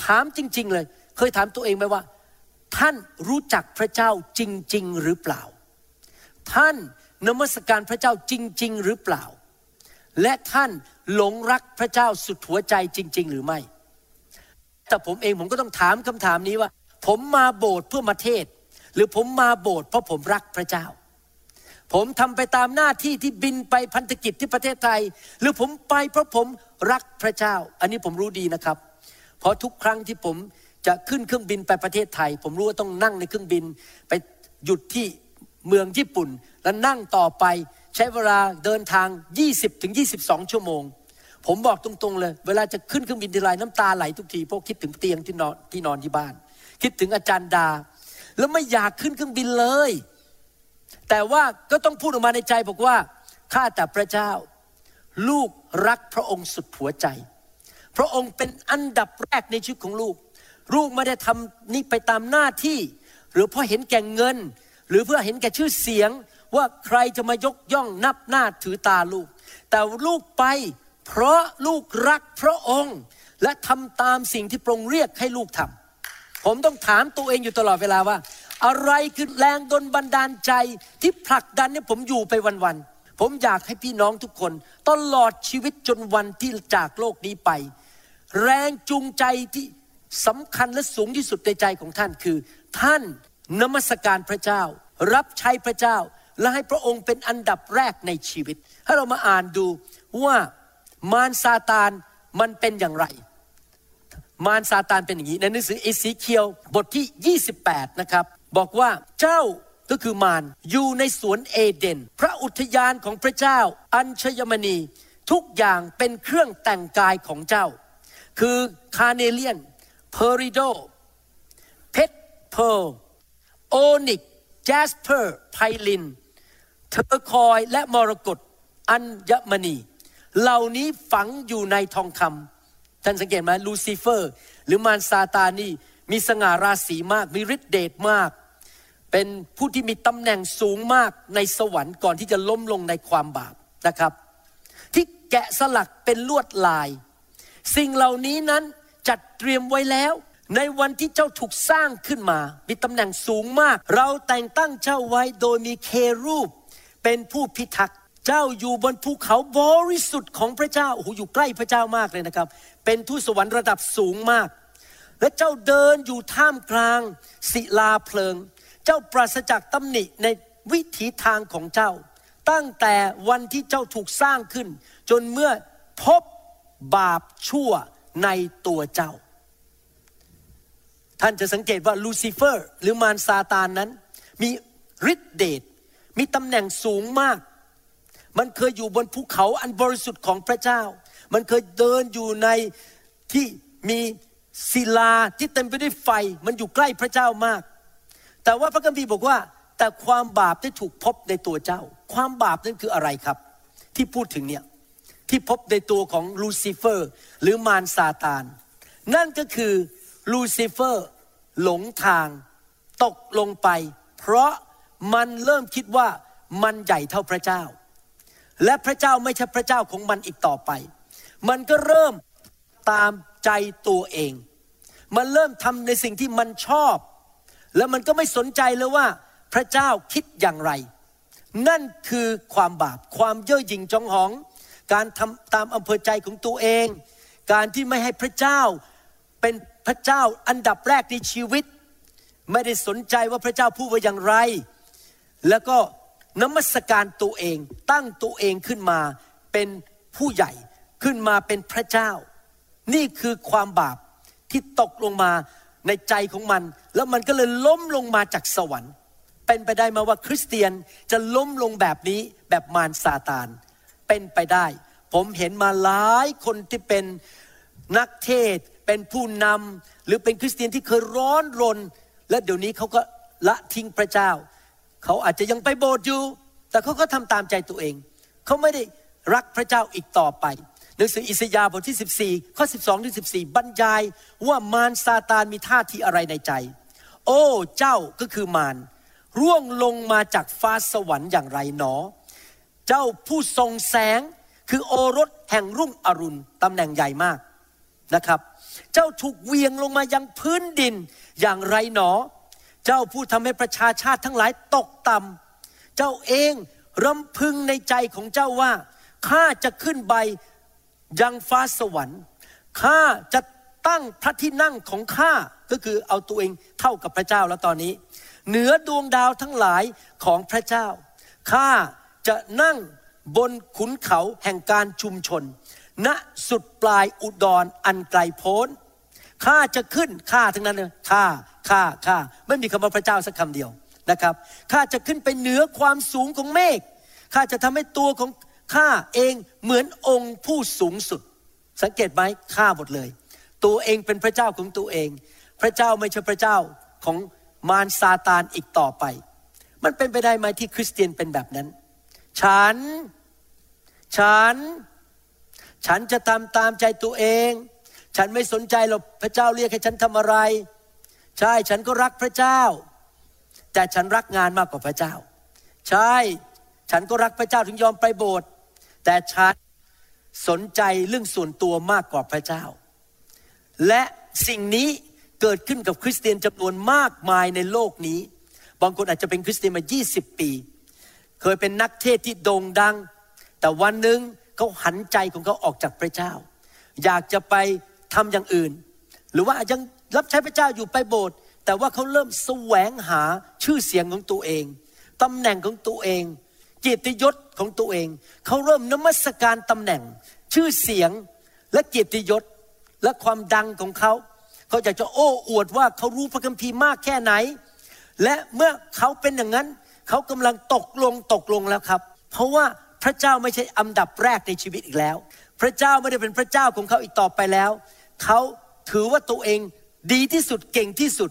ถามจริง ๆ เลย เคยถามตัวเองไหมว่า ท่านรู้จักพระเจ้าจริง ๆ หรือเปล่า ท่านนมัสการพระเจ้าจริง ๆ หรือเปล่า และท่านหลงรักพระเจ้าสุดหัวใจจริง ๆ หรือไม่ แต่ผมเองผมก็ต้องถามคำถามนี้ว่า ผมมาโบสถ์เพื่อมาเทศ หรือผมมาโบสถ์เพราะผมรักพระเจ้าผมทำไปตามหน้าที่ที่บินไปพันธกิจที่ประเทศไทย หรือผมไปเพราะผมรักพระเจ้า อันนี้ผมรู้ดีนะครับ เพราะทุกครั้งที่ผม จะขึ้นเครื่องบินไปประเทศไทย ผมรู้ว่าต้องนั่งในเครื่องบิน ไปหยุดที่เมืองญี่ปุ่น แล้วนั่งต่อไปใช้เวลาเดินทาง 20ถึง22 ชั่วโมง ผมบอกตรงๆเลย เวลาจะขึ้นเครื่องบินทีไรน้ำตาไหลทุกทีเพราะคิดถึงเตียงที่นอนที่นอนที่บ้าน คิดถึงอาจารย์ดา แล้วไม่อยากขึ้นเครื่องบินเลย แต่ว่าก็ต้องพูดออกมาในใจบอกว่าข้าแต่พระเจ้า ลูกรักพระองค์สุดหัวใจ พระองค์เป็นอันดับแรกในชีวิตของลูก ลูกไม่ได้ทำนี่ไปตามหน้าที่ หรือเพราะเห็นแก่เงิน หรือเพื่อเห็นแก่ชื่อเสียงว่าใครจะมายกย่องนับหน้าถือตาลูก แต่ลูกไปเพราะลูกรักพระองค์ และทำตามสิ่งที่พระองค์เรียกให้ลูกทำผมต้องถามตัวเองอยู่ตลอดเวลาว่า อะไรคือแรงดลบันดาลใจที่ผลักดันให้ผมอยู่ไปวันๆผมอยากให้พี่น้องทุกคน ตลอดชีวิตจนวันที่จากโลกนี้ไป แรงจูงใจที่ สำคัญและสูงที่สุดในใจของท่านคือ ท่านนมัสการพระเจ้า รับใช้พระเจ้า และให้พระองค์เป็นอันดับแรกในชีวิตให้เรามาอ่านดูว่ามารซาตานมันเป็นอย่างไร มารซาตานเป็นอย่างนี้ในหนังสือเอสีเคียวบทที่ 28 นะครับ บอกว่าเจ้าก็คือมารอยู่ในสวนเอเดน พระอุทยานของพระเจ้า อัญชยมณีทุกอย่างเป็นเครื่องแต่งกายของเจ้า คือ carnelian peridot เพชร beryl onyx jasper ไพลิน turquoise และมรกตอัญมณี เหล่านี้ฝังอยู่ในทองคำท่านสังเกตไหมลูซิเฟอร์ หรือมารซาตานนี่มีสง่าราศีมาก มีฤทธิเดชมาก เป็นผู้ที่มีตำแหน่งสูงมากในสวรรค์ก่อนที่จะล้มลงในความบาปนะครับ ที่แกะสลักเป็นลวดลาย สิ่งเหล่านี้นั้น จัดเตรียมไว้แล้ว ในวันที่เจ้าถูกสร้างขึ้นมา มีตำแหน่งสูงมาก เราแต่งตั้งเจ้าไว้โดยมีเครูป เป็นผู้พิทักษ์เจ้าอยู่บนภูเขาบริสุทธิ์ของพระเจ้าโอ้โหอยู่ใกล้พระเจ้ามากเลยนะครับ เป็นทูตสวรรค์ระดับสูงมาก และเจ้าเดินอยู่ท่ามกลางศิลาเพลิง เจ้าปราศจากตำหนิในวิถีทางของเจ้า ตั้งแต่วันที่เจ้าถูกสร้างขึ้น จนเมื่อพบบาปชั่ว ในตัวเจ้า ท่านจะสังเกตว่าลูซิเฟอร์ หรือมารซาตานนั้น มีฤทธิเดชมีตำแหน่งสูงมาก มันเคยอยู่บนภูเขาอันบริสุทธิ์ของพระเจ้า มันเคยเดินอยู่ในที่มีศิลาที่เต็มไปด้วยไฟ มันอยู่ใกล้พระเจ้ามาก แต่ว่าพระคัมภีร์บอกว่า แต่ความบาปได้ถูกพบในตัวเจ้า ความบาปนั้นคืออะไรครับ ที่พูดถึงเนี่ย ที่พบในตัวของลูซิเฟอร์ หรือมารซาตาน นั่นก็คือลูซิเฟอร์หลงทางตกลงไป เพราะมันเริ่มคิดว่ามันใหญ่เท่าพระเจ้า และพระเจ้าไม่ใช่พระเจ้าของมันอีกต่อไป มันก็เริ่มตามใจตัวเอง มันเริ่มทำในสิ่งที่มันชอบ แล้วมันก็ไม่สนใจเลยว่าพระเจ้าคิดอย่างไร นั่นคือความบาปความเย่อหยิ่งจองหอง การทำตามอำเภอใจของตัวเอง การที่ไม่ให้พระเจ้าเป็นพระเจ้าอันดับแรกในชีวิต ไม่ได้สนใจว่าพระเจ้าพูดว่าอย่างไร แล้วก็นมัสการตัวเอง ตั้งตัวเองขึ้นมาเป็นผู้ใหญ่ขึ้นมาเป็นพระเจ้า นี่คือความบาปที่ตกลงมาในใจของมัน แล้วมันก็เลยล้มลงมาจากสวรรค์ เป็นไปได้ไหมาว่าคริสเตียนจะล้มลงแบบนี้แบบมารซาตาน เป็นไปได้ ผมเห็นมาหลายคนที่เป็นนักเทศ เป็นผู้นำหรือเป็นคริสเตียนที่เคยร้อนรน และเดี๋ยวนี้เขาก็ละทิ้งพระเจ้า เขาอาจจะยังไปโบสถ์อยู่ แต่เขาก็ทำตามใจตัวเอง เขาไม่ได้รักพระเจ้าอีกต่อไปหนังสืออิสยาห์บทที่ 14 ข้อ 12 ถึง 14 บรรยายว่ามารซาตานมีท่าทีอะไรในใจ โอ้ เจ้าก็คือมารร่วงลงมาจากฟ้าสวรรค์อย่างไรหนอ เจ้าผู้ทรงแสงคือโอรสแห่งรุ่งอรุณตำแหน่งใหญ่มากนะครับ เจ้าถูกเวียงลงมายังพื้นดินอย่างไรหนอ เจ้าผู้ทำให้ประชาชาติทั้งหลายตกต่ำเจ้าเองรำพึงในใจของเจ้าว่าข้าจะขึ้นไปยังฟ้าสวรรค์ข้าจะตั้งพระที่นั่งของข้าก็คือเอาตัวเองเท่ากับพระเจ้าแล้วตอนนี้ เหนือดวงดาวทั้งหลายของพระเจ้าข้า จะนั่งบนขุนเขาแห่งการชุมชน ณสุดปลายอุดรอันไกลโพ้นข้าจะขึ้นข้าทั้งนั้นเลยข้าข้าข้าไม่มีคำว่าพระเจ้าสักคำเดียวนะครับข้าจะขึ้นไปเหนือความสูงของเมฆข้าจะทำให้ตัวของข้าเองเหมือนองค์ผู้สูงสุด สังเกตไหมข้าหมดเลย ตัวเองเป็นพระเจ้าของตัวเอง พระเจ้าไม่ใช่พระเจ้าของมารซาตานอีกต่อไป มันเป็นไปได้ไหมที่คริสเตียนเป็นแบบนั้น ฉัน ฉัน ฉันจะทำตามใจตัวเอง ฉันไม่สนใจหรอกพระเจ้าเรียกให้ฉันทำอะไร ใช่ฉันก็รักพระเจ้า แต่ฉันรักงานมากกว่าพระเจ้า ใช่ ฉันก็รักพระเจ้าถึงยอมไปโบสถ์แต่ฉันสนใจเรื่องส่วนตัวมากกว่าพระเจ้า และสิ่งนี้เกิดขึ้นกับคริสเตียนจำนวนมากมายในโลกนี้ บางคนอาจจะเป็นคริสเตียนมา 20 ปี เคยเป็นนักเทศที่โด่งดัง แต่วันหนึ่งเขาหันใจของเขาออกจากพระเจ้า อยากจะไปทำอย่างอื่น หรือว่ายังรับใช้พระเจ้าอยู่ไปโบสถ์แต่ว่าเขาเริ่มแสวงหาชื่อเสียงของตัวเองตำแหน่งของตัวเองเกียรติยศของตัวเอง เขาเริ่มนมัสการตำแหน่ง ชื่อเสียงและเกียรติยศและความดังของเขา เขาอยากจะโอ้อวดว่าเขารู้พระคัมภีร์มากแค่ไหน และเมื่อเขาเป็นอย่างนั้น เขากำลังตกลงตกลงแล้วครับ เพราะว่าพระเจ้าไม่ใช่อันดับแรกในชีวิตอีกแล้ว พระเจ้าไม่ได้เป็นพระเจ้าของเขาอีกต่อไปแล้ว เขาถือว่าตัวเองดีที่สุดเก่งที่สุด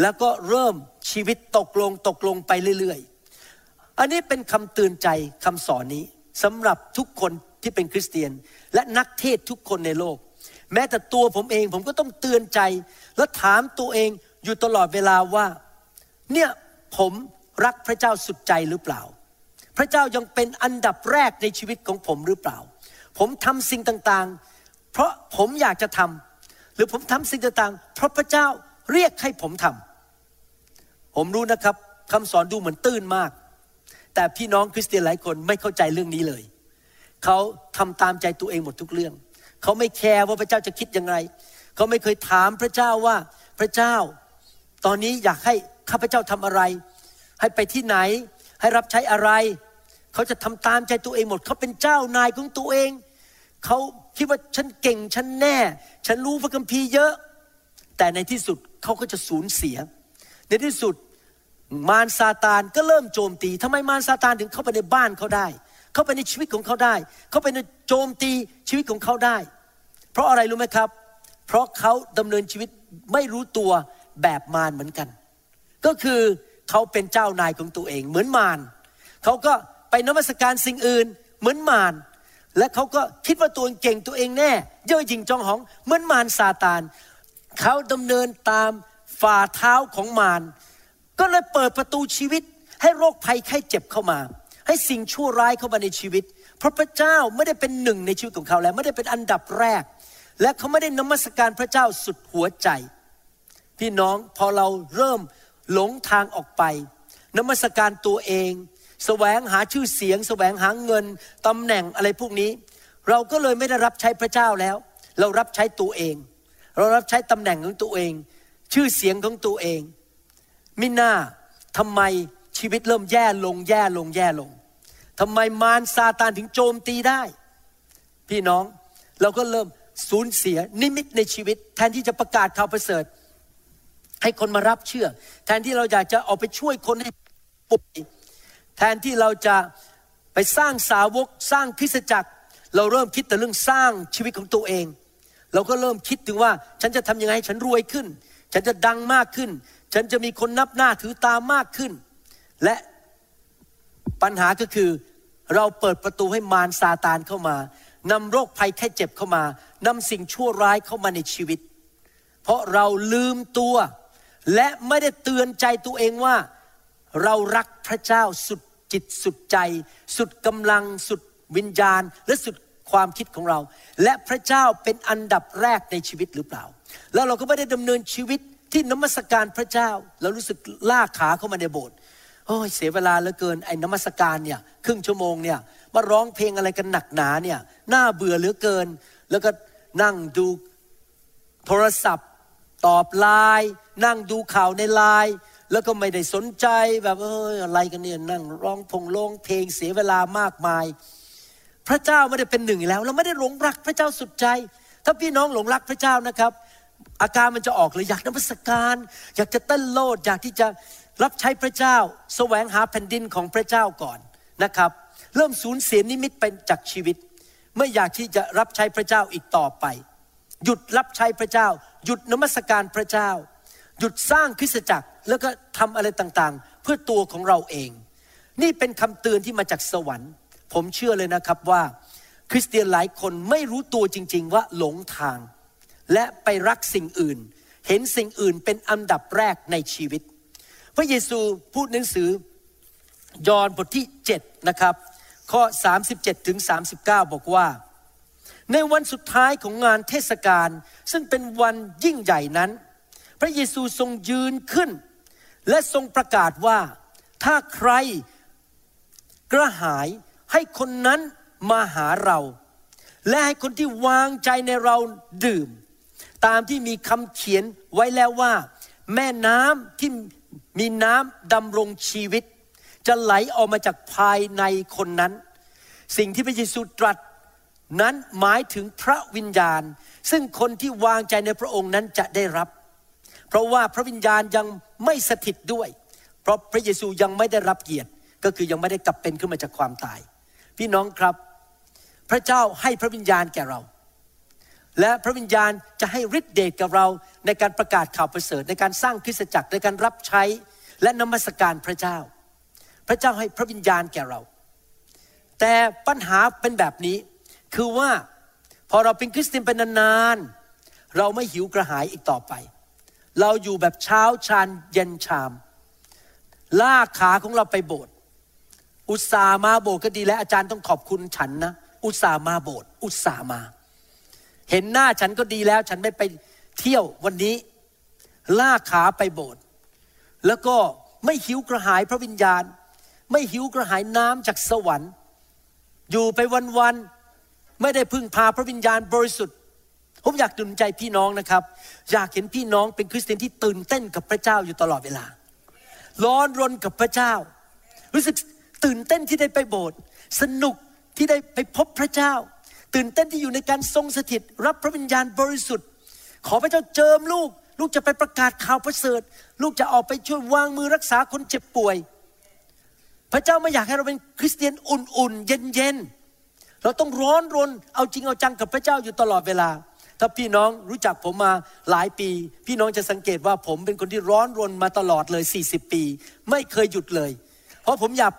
แล้วก็เริ่มชีวิตตกลงตกลงไปเรื่อยๆ อันนี้เป็นคำเตือนใจคำสอนนี้สำหรับทุกคนที่เป็นคริสเตียน และนักเทศทุกคนในโลก แม้แต่ตัวผมเองผมก็ต้องเตือนใจ และถามตัวเองอยู่ตลอดเวลาว่า เนี่ยผม รักพระเจ้าสุดใจหรือเปล่า พระเจ้ายังเป็นอันดับแรกในชีวิตของผมหรือเปล่า ผมทำสิ่งต่างๆ เพราะผมอยากจะทำหรือผมทำสิ่งต่างๆ เพราะพระเจ้าเรียกให้ผมทำผมรู้นะครับคำสอนดูเหมือนตื้นมาก แต่พี่น้องคริสเตียนหลายคนไม่เข้าใจเรื่องนี้เลย เขาทำตามใจตัวเองหมดทุกเรื่อง เขาไม่แคร์ว่าพระเจ้าจะคิดยังไง เขาไม่เคยถามพระเจ้าว่าพระเจ้า ตอนนี้อยากให้ข้าพเจ้าทำอะไร ให้ไปที่ไหน ให้รับใช้อะไร เขาจะทำตามใจตัวเองหมด เขาเป็นเจ้านายของตัวเอง เขาคิดว่าฉันเก่งฉันแน่ ฉันรู้พระคัมภีร์เยอะ แต่ในที่สุดเขาก็จะสูญเสีย ในที่สุดมารซาตานก็เริ่มโจมตีทำไมมารซาตานถึงเข้าไปในบ้านเขาได้ เข้าไปในชีวิตของเขาได้ เข้าไปในโจมตีชีวิตของเขาได้ เพราะอะไรรู้ไหมครับ เพราะเขาดำเนินชีวิตไม่รู้ตัวแบบมารเหมือนกัน ก็คือ เขาเป็นเจ้านายของตัวเอง เหมือนมารเขาก็ไปนมัสการสิ่งอื่น เหมือนมารและเขาก็คิดว่าตัวเองเก่งตัวเองแน่ เย่อหยิ่งจองหอง เหมือนมารซาตานเขาดำเนินตามฝ่าเท้าของมารก็เลยเปิดประตูชีวิต ให้โรคภัยไข้เจ็บเข้ามา ให้สิ่งชั่วร้ายเข้ามาในชีวิต เพราะพระเจ้าไม่ได้เป็นหนึ่งในชีวิตของเขาแล้วไม่ได้เป็นอันดับแรก และเขาไม่ได้นมัสการพระเจ้าสุดหัวใจ พี่น้องพอเราเริ่ม หลงทางออกไป นมัสการตัวเองแสวงหาชื่อเสียงแสวงหาเงินตำแหน่งอะไรพวกนี้ เราก็เลยไม่ได้รับใช้พระเจ้าแล้ว เรารับใช้ตัวเอง เรารับใช้ตำแหน่งของตัวเอง ชื่อเสียงของตัวเอง มิน่าทำไมชีวิตเริ่มแย่ลงแย่ลงแย่ลงทำไมมารซาตานถึงโจมตีได้ พี่น้องเราก็เริ่มสูญเสียนิมิตในชีวิต แทนที่จะประกาศข่าวประเสริฐ ให้คนมารับเชื่อ แทนที่เราอยากจะออกไปช่วยคนให้ป่วยแทนที่เราจะไปสร้างสาวกสร้างคริสตจักร เราเริ่มคิดแต่เรื่องสร้างชีวิตของตัวเอง เราก็เริ่มคิดถึงว่าฉันจะทำยังไงให้ฉันรวยขึ้น ฉันจะดังมากขึ้น ฉันจะมีคนนับหน้าถือตามมากขึ้น และปัญหาก็คือเราเปิดประตูให้มารซาตานเข้ามานำโรคภัยแค่เจ็บเข้ามานำสิ่งชั่วร้ายเข้ามาในชีวิต เพราะเราลืมตัว และไม่ได้เตือนใจตัวเองว่า เรารักพระเจ้าสุดจิตสุดใจ สุดกำลังสุดวิญญาณ และสุดความคิดของเรา และพระเจ้าเป็นอันดับแรกในชีวิตหรือเปล่า แล้วเราก็ไม่ได้ดำเนินชีวิตที่นมัสการพระเจ้าเรารู้สึกล่าขาเข้ามาในโบสถ์โอ้ยเสียเวลาเหลือเกินไอ้นมัสการเนี่ยครึ่งชั่วโมงเนี่ยมาร้องเพลงอะไรกันหนักหนาเนี่ยน่าเบื่อเหลือเกิน แล้วก็นั่งดูโทรศัพท์ ตอบไลน์ นั่งดูข่าวในไลน์แล้วก็ไม่ได้สนใจแบบเอออะไรกันเนี่ยนั่งร้องพงร้องเพลงเสียเวลามากมาย พระเจ้าไม่ได้เป็นหนึ่งแล้ว เราไม่ได้หลงรักพระเจ้าสุดใจ ถ้าพี่น้องหลงรักพระเจ้านะครับ อาการมันจะออกเลยอยากนมัสการ อยากจะเต้นโลดอยากที่จะรับใช้พระเจ้า แสวงหาแผ่นดินของพระเจ้าก่อนนะครับ เริ่มสูญเสียนิมิตไปจากชีวิต ไม่อยากที่จะรับใช้พระเจ้าอีกต่อไป หยุดรับใช้พระเจ้า หยุดนมัสการพระเจ้า หยุดสร้างคริสตจักรแล้วก็ทำอะไรต่างๆ เพื่อตัวของเราเอง นี่เป็นคำเตือนที่มาจากสวรรค์ ผมเชื่อเลยนะครับว่า คริสเตียนหลายคนไม่รู้ตัวจริง ๆ ว่าหลงทาง และไปรักสิ่งอื่น เห็นสิ่งอื่นเป็นอันดับแรกในชีวิต พระเยซูพูดหนังสือยอห์นบทที่7นะครับข้อ 37ถึง39 บอกว่า ในวันสุดท้ายของงานเทศกาลซึ่งเป็นวันยิ่งใหญ่นั้น พระเยซูทรงยืนขึ้น และทรงประกาศว่าถ้าใครกระหายให้คนนั้นมาหาเรา และให้คนที่วางใจในเราดื่ม ตามที่มีคำเขียนไว้แล้วว่า แม่น้ำที่มีน้ำดำรงชีวิต จะไหลออกมาจากภายในคนนั้น สิ่งที่พระเยซูตรัสนั้นหมายถึงพระวิญญาณ ซึ่งคนที่วางใจในพระองค์นั้นจะได้รับ เพราะว่าพระวิญญาณยังไม่สถิตด้วย เพราะพระเยซูยังไม่ได้รับเกียรติก็คือยังไม่ได้กลับเป็นขึ้นมาจากความตาย พี่น้องครับ พระเจ้าให้พระวิญญาณแก่เรา และพระวิญญาณจะให้ฤทธิเดชกับเราในการประกาศข่าวประเสริฐในการสร้างคริสตจักรในการรับใช้และนมัสการพระเจ้า พระเจ้าให้พระวิญญาณแก่เรา แต่ปัญหาเป็นแบบนี้คือว่าพอเราเป็นคริสเตียนเป็นนานๆเราไม่หิวกระหายอีกต่อไป เราอยู่แบบเช้าชานเย็นชาม ลากขาของเราไปโบสถ์อุตส่าห์มาโบสถ์ก็ดีแล้วอาจารย์ต้องขอบคุณฉันนะ อุตส่าห์มาโบสถ์อุตส่าห์มา เห็นหน้าฉันก็ดีแล้ว ฉันไม่ไปเที่ยววันนี้ ลากขาไปโบสถ์แล้วก็ไม่หิวกระหายพระวิญญาณ ไม่หิวกระหายน้ำจากสวรรค์ อยู่ไปวันๆไม่ได้พึ่งพาพระวิญญาณบริสุทธิ์ ผมอยากดุลใจพี่น้องนะครับ อยากเห็นพี่น้องเป็นคริสเตียนที่ตื่นเต้นกับพระเจ้าอยู่ตลอดเวลา ร้อนรนกับพระเจ้า รู้สึกตื่นเต้นที่ได้ไปโบสถ์สนุกที่ได้ไปพบพระเจ้า ตื่นเต้นที่อยู่ในการทรงสถิต รับพระวิญญาณบริสุทธิ์ ขอพระเจ้าเจิมลูก ลูกจะไปประกาศข่าวประเสริฐ ลูกจะออกไปช่วยวางมือรักษาคนเจ็บป่วย พระเจ้าไม่อยากให้เราเป็นคริสเตียนอุ่นๆเย็นๆเราต้องร้อนรนเอาจริงเอาจังกับพระเจ้าอยู่ตลอดเวลา ถ้าพี่น้องรู้จักผมมาหลายปี พี่น้องจะสังเกตว่าผมเป็นคนที่ร้อนรนมาตลอดเลย 40 ปี ไม่เคยหยุดเลย เพราะผมอยาก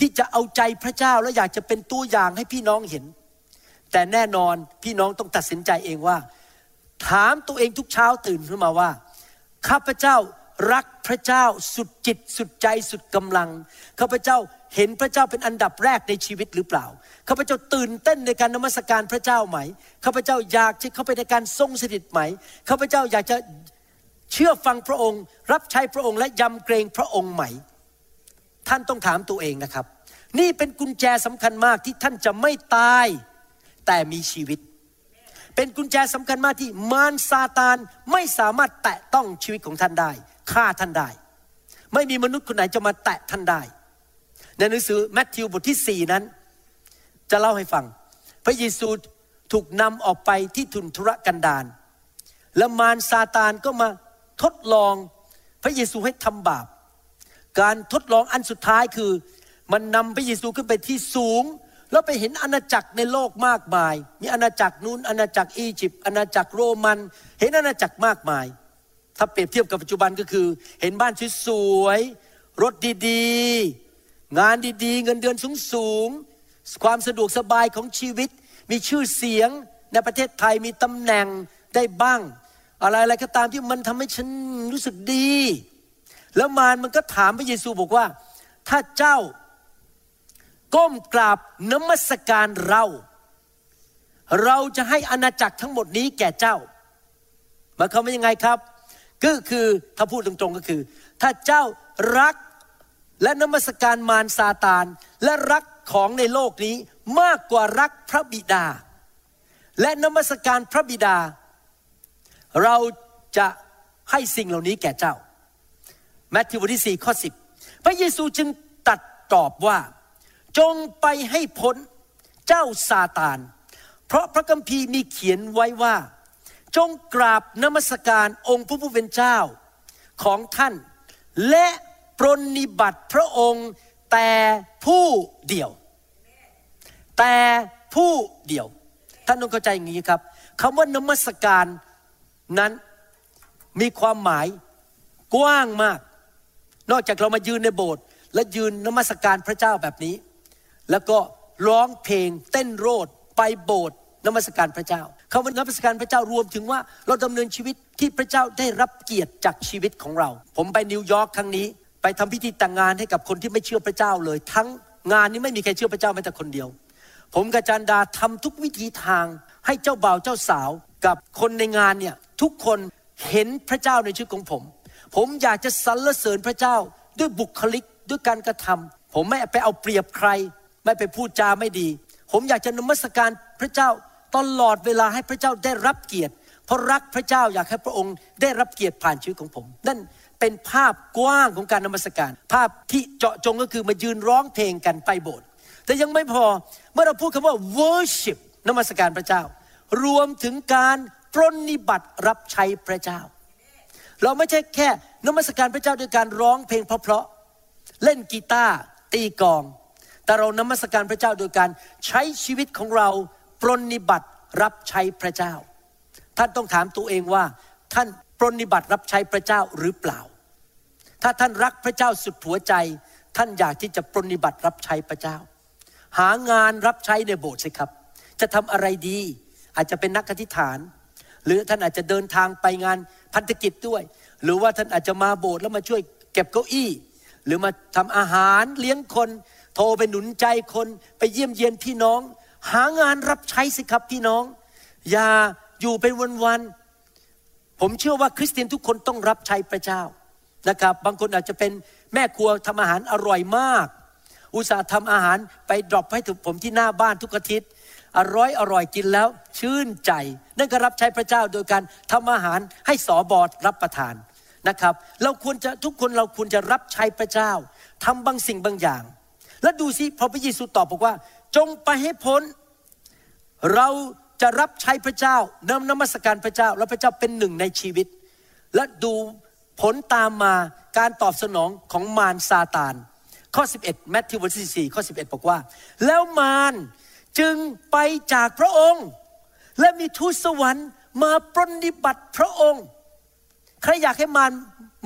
ที่จะเอาใจพระเจ้าและอยากจะเป็นตัวอย่างให้พี่น้องเห็น แต่แน่นอนพี่น้องต้องตัดสินใจเองว่า ถามตัวเองทุกเช้าตื่นขึ้นมาว่าข้าพเจ้า รักพระเจ้าสุดจิตสุดใจสุดกำลังข้าพเจ้าเห็นพระเจ้าเป็นอันดับแรกในชีวิตหรือเปล่าข้าพเจ้าตื่นเต้นในการนมัสการพระเจ้าไหมข้าพเจ้าอยากจะเข้าไปในการทรงสถิตไหมข้าพเจ้าอยากจะเชื่อฟังพระองค์ รับใช้พระองค์และยำเกรงพระองค์ไหม ท่านต้องถามตัวเองนะครับ นี่เป็นกุญแจสำคัญมากที่ท่านจะไม่ตายแต่มีชีวิต เป็นกุญแจสำคัญมากที่มารซาตานไม่สามารถแตะต้องชีวิตของท่านได้ ฆ่าท่านได้ ไม่มีมนุษย์คนไหนจะมาแตะท่านได้ ในหนังสือแมทธิวบทที่สี่นั้น จะเล่าให้ฟัง พระเยซูถูกนำออกไปที่ทุนธุรกันดารแล้วมารซาตานก็มาทดลองพระเยซูให้ทำบาป การทดลองอันสุดท้ายคือ มันนำพระเยซูขึ้นไปที่สูง แล้วไปเห็นอาณาจักรในโลกมากมาย มีอาณาจักรนู้นอาณาจักรอียิปต์อาณาจักรโรมัน เห็นอาณาจักรมากมาย ถ้าเปรียบเทียบกับปัจจุบันก็คือ เห็นบ้านสวยๆรถดีๆ งานดีๆ เงินเดือนสูงๆความสะดวกสบายของชีวิต มีชื่อเสียงในประเทศไทยมีตำแหน่งได้บ้าง อะไรอะไรก็ตามที่มันทำให้ฉันรู้สึกดี แล้วมารมันก็ถามพระเยซูบอกว่า ถ้าเจ้าก้มกราบนมัสการเรา เราจะให้อาณาจักรทั้งหมดนี้แก่เจ้าหมายความว่ายังไงครับ ก็คือถ้าพูดตรงๆก็คือ ถ้าเจ้ารักและนมัสการมารซาตาน และรักของในโลกนี้มากกว่ารักพระบิดา และนมัสการพระบิดา เราจะให้สิ่งเหล่านี้แก่เจ้าแมทธิวบทที่4ข้อ10 พระเยซูจึงตัดตอบว่า จงไปให้พ้นเจ้าซาตาน เพราะพระคัมภีร์มีเขียนไว้ว่า จงกราบนมัสการองค์พระผู้เป็นเจ้าของท่าน และปรนนิบัติพระองค์แต่ผู้เดียว แต่ผู้เดียว ท่านต้องเข้าใจอย่างนี้ครับคำว่านมัสการนั้นมีความหมายกว้างมาก นอกจากเรามายืนในโบสถ์และยืนนมัสการพระเจ้าแบบนี้ แล้วก็ร้องเพลงเต้นโรดไปโบสถ์นมัสการพระเจ้า คำว่านมัสการพระเจ้ารวมถึงว่าเราดำเนินชีวิตที่พระเจ้าได้รับเกียรติจากชีวิตของเรา ผมไปนิวยอร์กครั้งนี้ ไปทำพิธีแต่งงานให้กับคนที่ไม่เชื่อพระเจ้าเลย ทั้งงานนี้ไม่มีใครเชื่อพระเจ้าแม้แต่คนเดียว ผมกับอาจารย์ดาทำทุกวิธีทาง ให้เจ้าบ่าวเจ้าสาวกับคนในงานเนี่ยทุกคนเห็นพระเจ้าในชีวิตของผม ผมอยากจะสรรเสริญพระเจ้าด้วยบุคลิกด้วยการกระทำผมไม่ไปเอาเปรียบใคร ไม่ไปพูดจาไม่ดี ผมอยากจะนมัสการพระเจ้า ตลอดเวลาให้พระเจ้าได้รับเกียรติ เพราะรักพระเจ้าอยากให้พระองค์ได้รับเกียรติผ่านชีวิตของผม นั่นเป็นภาพกว้างของการนมัสการ ภาพที่เจาะจงก็คือมายืนร้องเพลงกันไปโบสถ์แต่ยังไม่พอเมื่อเราพูดคำว่า worship นมัสการพระเจ้า รวมถึงการปรนนิบัติรับใช้พระเจ้า เราไม่ใช่แค่นมัสการพระเจ้าด้วยการร้องเพลงเพราะๆเล่นกีตาร์ตีกอง แต่เรานมัสการพระเจ้าโดยการใช้ชีวิตของเรา ปรนนิบัติรับใช้พระเจ้า ท่านต้องถามตัวเองว่า ท่านปรนนิบัติรับใช้พระเจ้าหรือเปล่า ถ้าท่านรักพระเจ้าสุดหัวใจ ท่านอยากที่จะปรนนิบัติรับใช้พระเจ้า หางานรับใช้ในโบสถ์สิครับ จะทำอะไรดี อาจจะเป็นนักอธิษฐาน หรือท่านอาจจะเดินทางไปงานพันธกิจด้วย หรือว่าท่านอาจจะมาโบสถ์แล้วมาช่วยเก็บเก้าอี้ หรือมาทำอาหารเลี้ยงคน โทรไปหนุนใจคน ไปเยี่ยมเยียนพี่น้อง หางานรับใช้สิครับพี่น้อง อย่าอยู่เป็นวันๆผมเชื่อว่าคริสเตียนทุกคนต้องรับใช้พระเจ้านะครับ บางคนอาจจะเป็นแม่ครัวทำอาหารอร่อยมาก อุตส่าห์ทำอาหารไปดรอปให้ถึงผมที่หน้าบ้านทุกอาทิตย์อร่อยอร่อยกินแล้วชื่นใจ นั่นก็รับใช้พระเจ้าโดยการทำอาหารให้สอบอดรับประทานนะครับ เราควรจะทุกคนเราควรจะรับใช้พระเจ้าทำบางสิ่งบางอย่าง แล้วดูสิพอพระเยซูตอบบอกว่า จงไปให้พ้น เราจะรับใช้พระเจ้านำนมัสการพระเจ้า แล้วพระเจ้าเป็นหนึ่งในชีวิต และดูผลตามมาการตอบสนองของมารซาตาน ข้อ 11แมทธิวบทที่4ข้อ 11 บอกว่า แล้วมารจึงไปจากพระองค์ และมีทูตสวรรค์มาปรนนิบัติพระองค์ ใครอยากให้มาร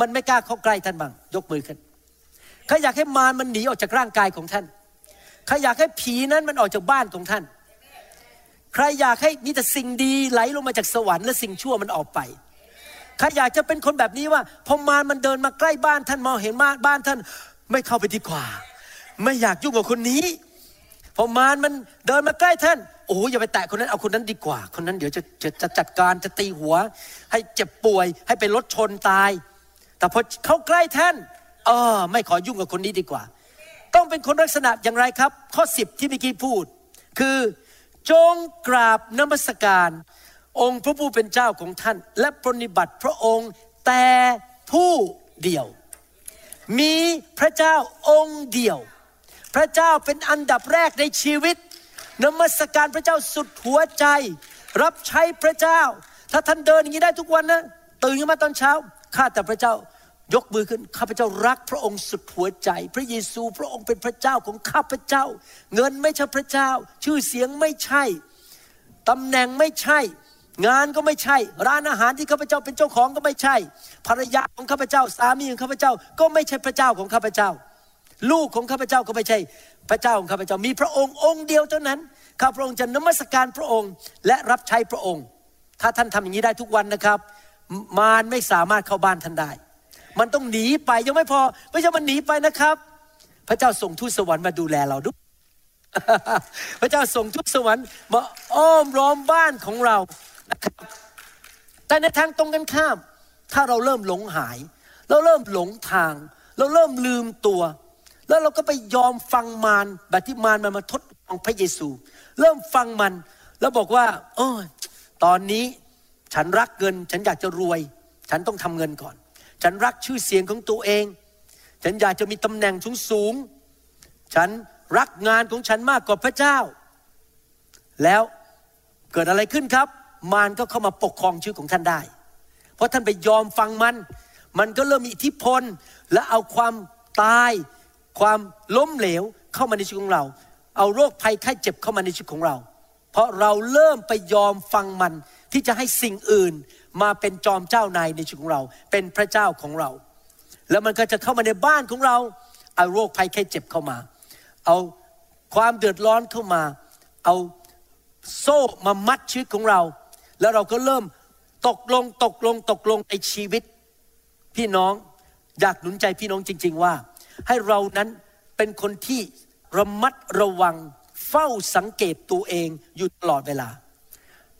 มันไม่กล้าเข้าใกล้ท่านบ้างยกมือขึ้นใครอยากให้มารมันหนีออกจากร่างกายของท่าน ใครอยากให้ผีนั้นมันออกจากบ้านของท่าน ใครอยากให้มีแต่สิ่งดีไหลลงมาจากสวรรค์และสิ่งชั่วมันออกไปใครอยากจะเป็นคนแบบนี้ว่าพอมารมันเดินมาใกล้บ้านท่านมองเห็นมาบ้านท่านไม่เข้าไปดีกว่า ไม่อยากยุ่งกับคนนี้พอมารมันเดินมาใกล้ท่านโอ้อย่าไปแตะคนนั้นเอาคนนั้นดีกว่า คนนั้นเดี๋ยวจะจะจะจัดการจะตีหัว ให้เจ็บป่วย ให้ไปรถชนตาย แต่พอเข้าใกล้ท่านเออไม่ขอยุ่งกับคนนี้ดีกว่า ต้องเป็นคนลักษณะอย่างไรครับ ข้อสิบที่เมื่อกี้พูด คือจงกราบนมัสการ องค์พระผู้เป็นเจ้าของท่าน และปรนิบัติพระองค์แต่ผู้เดียว มีพระเจ้าองค์เดียว พระเจ้าเป็นอันดับแรกในชีวิต นมัสการพระเจ้าสุดหัวใจ รับใช้พระเจ้า ถ้าท่านเดินอย่างนี้ได้ทุกวันนะตื่นขึ้นมาตอนเช้าข้าแต่พระเจ้า ยกมือขึ้นข้าพเจ้ารักพระองค์สุดหัวใจ พระเยซูพระองค์เป็นพระเจ้าของข้าพเจ้า เงินไม่ใช่พระเจ้า ชื่อเสียงไม่ใช่ตำแหน่งไม่ใช่ งานก็ไม่ใช่ ร้านอาหารที่ข้าพเจ้าเป็นเจ้าของก็ไม่ใช่ ภรรยาของข้าพเจ้าสามีของข้าพเจ้าก็ไม่ใช่พระเจ้าของข้าพเจ้า ลูกของข้าพเจ้าก็ไม่ใช่ พระเจ้าของข้าพเจ้ามีพระองค์องค์เดียวเท่านั้นข้าพระองค์จะนมัสการพระองค์และรับใช้พระองค์ ถ้าท่านทำอย่างนี้ได้ทุกวันนะครับ มารไม่สามารถเข้าบ้านท่านได้ มันต้องหนีไปยังไม่พอ ไม่ใช่มันหนีไปนะครับ พระเจ้าส่งทูตสวรรค์มาดูแลเราด้วยพระเจ้าส่งทูตสวรรค์มาอ้อมล้อมบ้านของเรานะครับแต่ในทางตรงกันข้าม ถ้าเราเริ่มหลงหาย เราเริ่มหลงทาง เราเริ่มลืมตัว แล้วเราก็ไปยอมฟังมารแบบที่มารมันมาทดลองพระเยซู เริ่มฟังมัน แล้วบอกว่าเออตอนนี้ฉันรักเงิน ฉันอยากจะรวย ฉันต้องทำเงินก่อน ฉันรักชื่อเสียงของตัวเอง ฉันอยากจะมีตำแหน่งสูงสูงๆฉันรักงานของฉันมากกว่าพระเจ้า แล้วเกิดอะไรขึ้นครับ มารก็เข้ามาปกครองชีวิตของท่านได้ เพราะท่านไปยอมฟังมัน มันก็เริ่มมีอิทธิพล และเอาความตาย ความล้มเหลวเข้ามาในชีวิตของเรา เอาโรคภัยไข้เจ็บเข้ามาในชีวิตของเรา เพราะเราเริ่มไปยอมฟังมันที่จะให้สิ่งอื่น มาเป็นจอมเจ้านายในชีวิตของเรา เป็นพระเจ้าของเรา แล้วมันก็จะเข้ามาในบ้านของเรา เอาโรคภัยไข้เจ็บเข้ามา เอาความเดือดร้อนเข้ามา เอาโซ่มามัดชีวิตของเรา แล้วเราก็เริ่มตกลงตกลงตกลงในชีวิต พี่น้องอยากหนุนใจพี่น้องจริง ๆว่า ให้เรานั้นเป็นคนที่ระมัดระวังเฝ้าสังเกตตัวเองอยู่ตลอดเวลา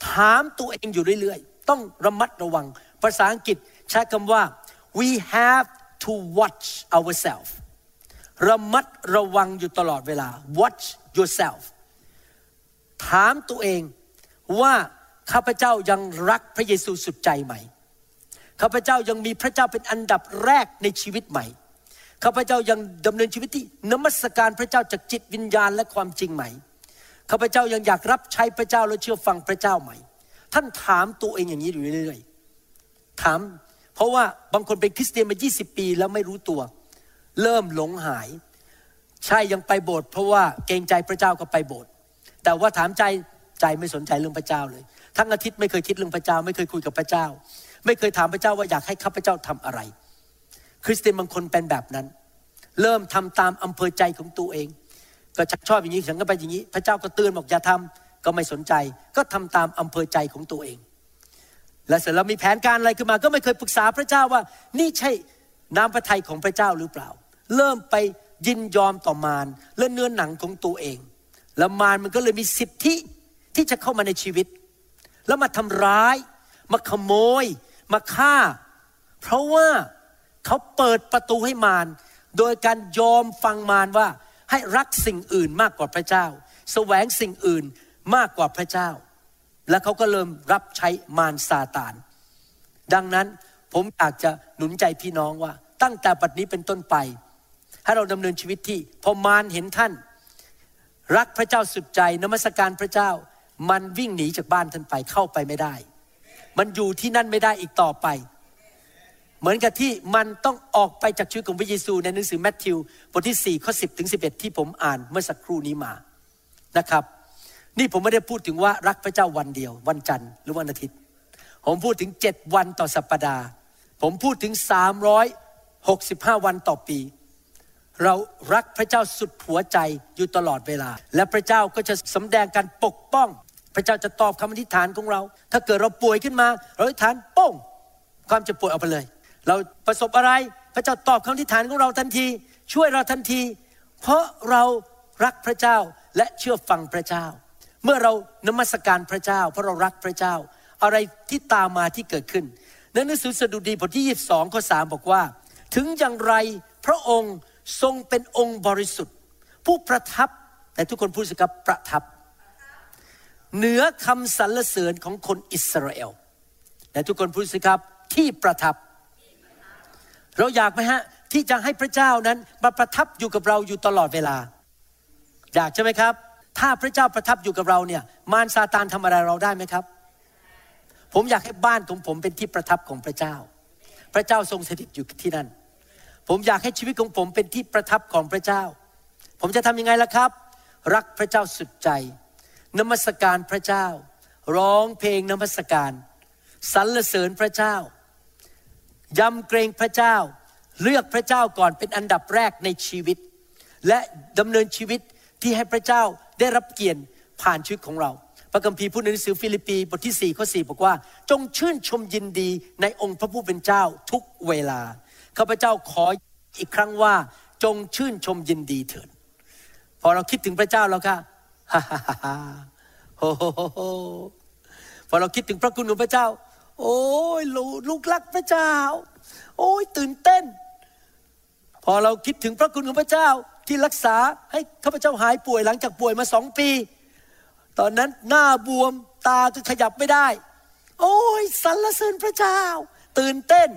ถามตัวเองอยู่เรื่อยๆ ต้องระมัดระวัง ภาษาอังกฤษใช้คำว่า we have to watch ourselves ระมัดระวังอยู่ตลอดเวลา watch yourself ถามตัวเองว่าข้าพเจ้ายังรักพระเยซูสุดใจไหม ข้าพเจ้ายังมีพระเจ้าเป็นอันดับแรกในชีวิตไหม ข้าพเจ้ายังดำเนินชีวิตที่นมัสการพระเจ้าจากจิตวิญญาณและความจริงไหม ข้าพเจ้ายังอยากรับใช้พระเจ้าและเชื่อฟังพระเจ้าไหม ท่านถามตัวเองอย่างนี้อยู่เรื่อยๆถาม เพราะว่าบางคนเป็นคริสเตียนมา 20 ปีแล้วไม่รู้ตัว เริ่มหลงหาย ใช่ยังไปโบสถ์เพราะว่าเกรงใจพระเจ้าก็ไปโบสถ์แต่ว่าถามใจใจไม่สนใจเรื่องพระเจ้าเลย ทั้งอาทิตย์ไม่เคยคิดเรื่องพระเจ้า ไม่เคยคุยกับพระเจ้า ไม่เคยถามพระเจ้าว่าอยากให้ข้าพเจ้าทำอะไร คริสเตียนบางคนเป็นแบบนั้น เริ่มทำตามอำเภอใจของตัวเอง ก็ชักชอบอย่างนี้ฉันก็ไปอย่างนี้ พระเจ้าก็เตือนบอกอย่าทำ ก็ไม่สนใจ ก็ทำตามอำเภอใจของตัวเอง และเสร็จแล้วมีแผนการอะไรขึ้นมา ก็ไม่เคยปรึกษาพระเจ้าว่า นี่ใช่น้ำพระทัยของพระเจ้าหรือเปล่า เริ่มไปยินยอมต่อมารและเนื้อหนังของตัวเอง แล้วมารมันก็เลยมีสิทธิที่จะเข้ามาในชีวิต แล้วมาทำร้าย มาขโมย มาฆ่า เพราะว่าเขาเปิดประตูให้มารโดยการยอมฟังมารว่าให้รักสิ่งอื่นมากกว่าพระเจ้า แสวงสิ่งอื่น มากกว่าพระเจ้า แล้วเขาก็เริ่มรับใช้มารซาตาน ดังนั้นผมอยากจะหนุนใจพี่น้องว่า ตั้งแต่บัดนี้เป็นต้นไป ให้เราดำเนินชีวิตที่พอมารเห็นท่าน รักพระเจ้าสุดใจนมัสการพระเจ้า มันวิ่งหนีจากบ้านท่านไปเข้าไปไม่ได้ มันอยู่ที่นั่นไม่ได้อีกต่อไป เหมือนกับที่มันต้องออกไปจากชีวิตของพระเยซู ในหนังสือแมทธิวบทที่4ข้อ10ถึง11 ที่ผมอ่านเมื่อสักครู่นี้มานะครับ นี่ผมไม่ได้พูดถึงว่ารักพระเจ้าวันเดียว วันจันทร์หรือวันอาทิตย์ ผมพูดถึง7วันต่อสัปปดาห์ ผมพูดถึง365วันต่อปี เรารักพระเจ้าสุดหัวใจอยู่ตลอดเวลา และพระเจ้าก็จะสำแดงการปกป้อง พระเจ้าจะตอบคำอธิษฐานของเรา ถ้าเกิดเราป่วยขึ้นมา เราอธิษฐานโป้งความเจ็บป่วยเอาไปเลย เราประสบอะไรพระเจ้าตอบคำอธิษฐานของเราทันที ช่วยเราทันที เพราะเรารักพระเจ้าและเชื่อฟังพระเจ้า เมื่อเรานมัสการพระเจ้า เพราะเรารักพระเจ้า อะไรที่ตามมาที่เกิดขึ้นในหนังสือสดุดีบทที่ 22ข้อ3บอกว่า ถึงอย่างไรพระองค์ทรงเป็นองค์บริสุทธิ์ ผู้ประทับแต่ทุกคนพูดสิครับประทับ เหนือคำสรรเสริญของคนอิสราเอลแต่ทุกคนพูดสิครับที่ประทับ เราอยากไหมฮะที่จะให้พระเจ้านั้นมาประทับอยู่กับเราอยู่ตลอดเวลา อยากใช่ไหมครับ ถ้าพระเจ้าประทับอยู่กับเราเนี่ย มารซาตานทำอะไรเราได้ไหมครับ ผมอยากให้บ้านของผมเป็นที่ประทับของพระเจ้า พระเจ้าทรงสถิตอยู่ที่นั่น ผมอยากให้ชีวิตของผมเป็นที่ประทับของพระเจ้า ผมจะทำยังไงล่ะครับ รักพระเจ้าสุดใจ นมัสการพระเจ้า ร้องเพลงนมัสการสรรเสริญพระเจ้ายำเกรงพระเจ้า เลือกพระเจ้าก่อนเป็นอันดับแรกในชีวิต และดำเนินชีวิตที่ให้พระเจ้า ได้รับเกียรติผ่านชีวิตของเรา พระคัมภีร์พูดในหนังสือฟิลิปปีบทที่4ข้อ4บอกว่า จงชื่นชมยินดีในองค์พระผู้เป็นเจ้าทุกเวลาข้าพเจ้าขออีกครั้งว่าจงชื่นชมยินดีเถิดพอเราคิดถึงพระเจ้าแล้วค่ะฮ่าฮ่าฮ่าฮ่าโฮโฮพอเราคิดถึงพระคุณของพระเจ้า โอ้ยลลูกรักพระเจ้า โอ้ยตื่นเต้น พอเราคิดถึงพระคุณของพระเจ้า ที่รักษาให้ข้าพเจ้าหายป่วยหลังจากป่วยมาสองปี ตอนนั้นหน้าบวมตาก็ขยับไม่ได้ โอ้ยสรรเสริญพระเจ้า ตื่นเต้น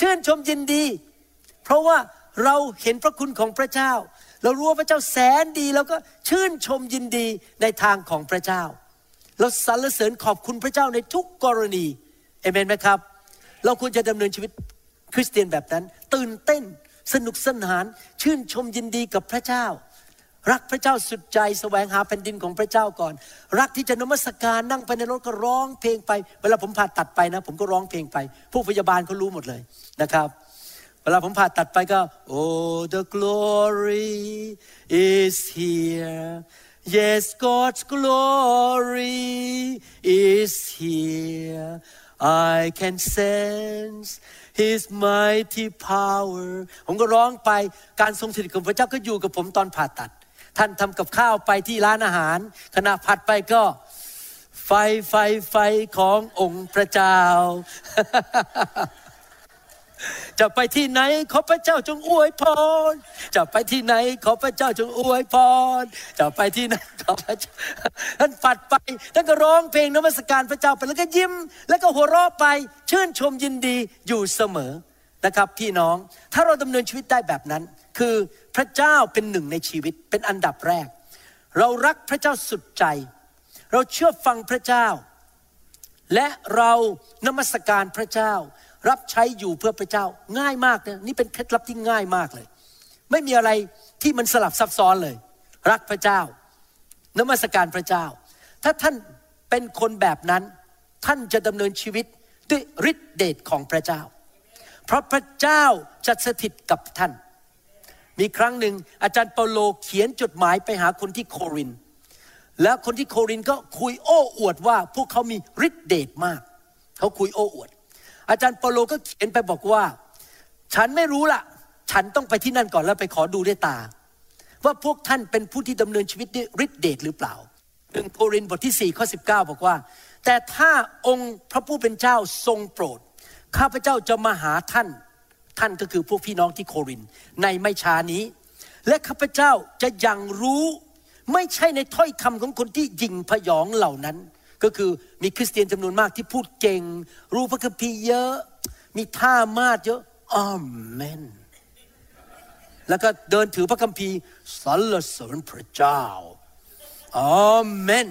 ชื่นชมยินดี เพราะว่าเราเห็นพระคุณของพระเจ้า เรารู้ว่าพระเจ้าแสนดีแล้วก็ชื่นชมยินดีในทางของพระเจ้า เราสรรเสริญขอบคุณพระเจ้าในทุกกรณีเอเมนไหมครับ เราควรจะดำเนินชีวิตคริสเตียนแบบนั้น ตื่นเต้น สนุกสนาน ชื่นชมยินดีกับพระเจ้า รักพระเจ้าสุดใจแสวงหาแผ่นดินของพระเจ้าก่อน รักที่จะนมัสการนั่งไปในรถก็ร้องเพลงไป เวลาผมผ่าตัดไปนะ ผมก็ร้องเพลงไป ผู้พยาบาลเขารู้หมดเลยนะครับเวลาผมผ่าตัดไปก็ Oh the glory is here Yes God's glory is here I can sense His mighty power ผมก็ร้องไปการทรงสถิตของพระเจ้าก็อยู่กับผมตอนผ่าตัด ท่านทำกับข้าวไปที่ร้านอาหาร ขณะผัดไปก็ ไฟไฟไฟขององค์พระเจ้า จะไปที่ไหนขอพระเจ้าจงอวยพร จะไปที่ไหนขอพระเจ้าจงอวยพร จะไปที่ไหนขอพระเจ้าท่านปัดไปท่านก็ร้องเพลงนมัสการพระเจ้าไปแล้วก็ยิ้ม แล้วก็หัวเราะไปชื่นชมยินดีอยู่เสมอนะครับพี่น้องถ้าเราดำเนินชีวิตได้แบบนั้น คือพระเจ้าเป็นหนึ่งในชีวิตเป็นอันดับแรก เรารักพระเจ้าสุดใจ เราเชื่อฟังพระเจ้า และเรานมัสการพระเจ้า รับใช้อยู่เพื่อพระเจ้าง่ายมากนะนี่เป็นเคล็ดลับที่ง่ายมากเลย ไม่มีอะไรที่มันสลับซับซ้อนเลย รักพระเจ้านมัสการพระเจ้า ถ้าท่านเป็นคนแบบนั้น ท่านจะดำเนินชีวิตด้วยฤทธิเดชของพระเจ้า เพราะพระเจ้าจะสถิตกับท่าน มีครั้งหนึ่งอาจารย์เปาโลเขียนจดหมายไปหาคนที่โคริน แล้วคนที่โครินก็คุยโอ้อวดว่าพวกเขามีฤทธิเดชมาก เขาคุยโอ้อวด อาจารย์เปโลก็เขียนไปบอกว่า ฉันไม่รู้ละฉันต้องไปที่นั่นก่อนแล้วไปขอดูด้วยตา ว่าพวกท่านเป็นผู้ที่ดำเนินชีวิตด้วยฤทธิเดชหรือเปล่าหนึ่งโครินธ์บทที่4ข้อ19บอกว่า แต่ถ้าองค์พระผู้เป็นเจ้าทรงโปรด ข้าพเจ้าจะมาหาท่าน ท่านก็คือพวกพี่น้องที่โครินในไม่ช้านี้ และข้าพเจ้าจะยังรู้ไม่ใช่ในถ้อยคำของคนที่ยิงพยองเหล่านั้น ก็คือมีคริสเตียนจำนวนมากที่พูดเก่ง รู้พระคัมภีร์เยอะ มีท่ามาดเยอะอาเมน แล้วก็เดินถือพระคัมภีร์สรรเสริญพระเจ้าอาเมน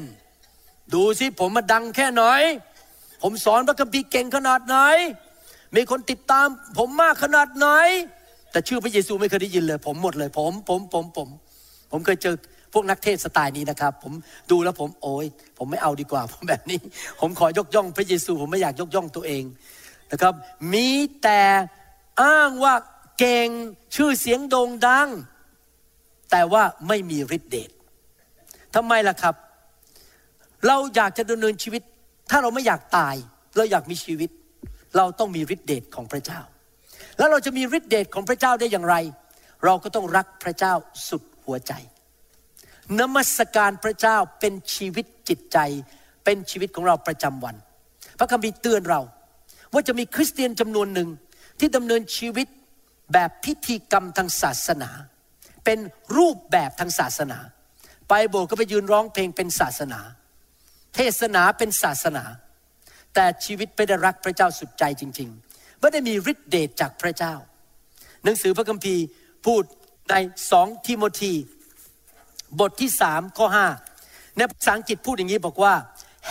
ดูสิผมมาดังแค่ไหนผมสอนพระคัมภีร์เก่งขนาดไหน มีคนติดตามผมมากขนาดไหน แต่ชื่อพระเยซูไม่เคยได้ยินเลย ผมหมดเลย ผม ผม ผม ผม ผมเคยเจอ พวกนักเทศสไตล์นี้นะครับ ผมดูแล้วผมโอ้ยผมไม่เอาดีกว่าผมแบบนี้ ผมขอยกย่องพระเยซู ผมไม่อยากยกย่องตัวเองนะครับ มีแต่อ้างว่าเก่งชื่อเสียงโด่งดัง แต่ว่าไม่มีฤทธิเดชทำไมล่ะครับ เราอยากจะดำเนินชีวิต ถ้าเราไม่อยากตาย เราอยากมีชีวิต เราต้องมีฤทธิเดชของพระเจ้า แล้วเราจะมีฤทธิเดชของพระเจ้าได้อย่างไร เราก็ต้องรักพระเจ้าสุดหัวใจ นมัสการพระเจ้าเป็นชีวิตจิตใจ เป็นชีวิตของเราประจำวัน พระคัมภีร์เตือนเรา ว่าจะมีคริสเตียนจำนวนหนึ่งที่ดำเนินชีวิตแบบพิธีกรรมทางศาสนา เป็นรูปแบบทางศาสนา ไปโบสถ์ก็ไปยืนร้องเพลงเป็นศาสนา เทศนาเป็นศาสนา แต่ชีวิตไม่ได้รักพระเจ้าสุดใจจริงๆไม่ได้มีฤทธิเดชจากพระเจ้า หนังสือพระคัมภีร์พูดในสองทิโมธี บทที่สามข้อห้าในภาษาอังกฤษพูดอย่างนี้บอกว่า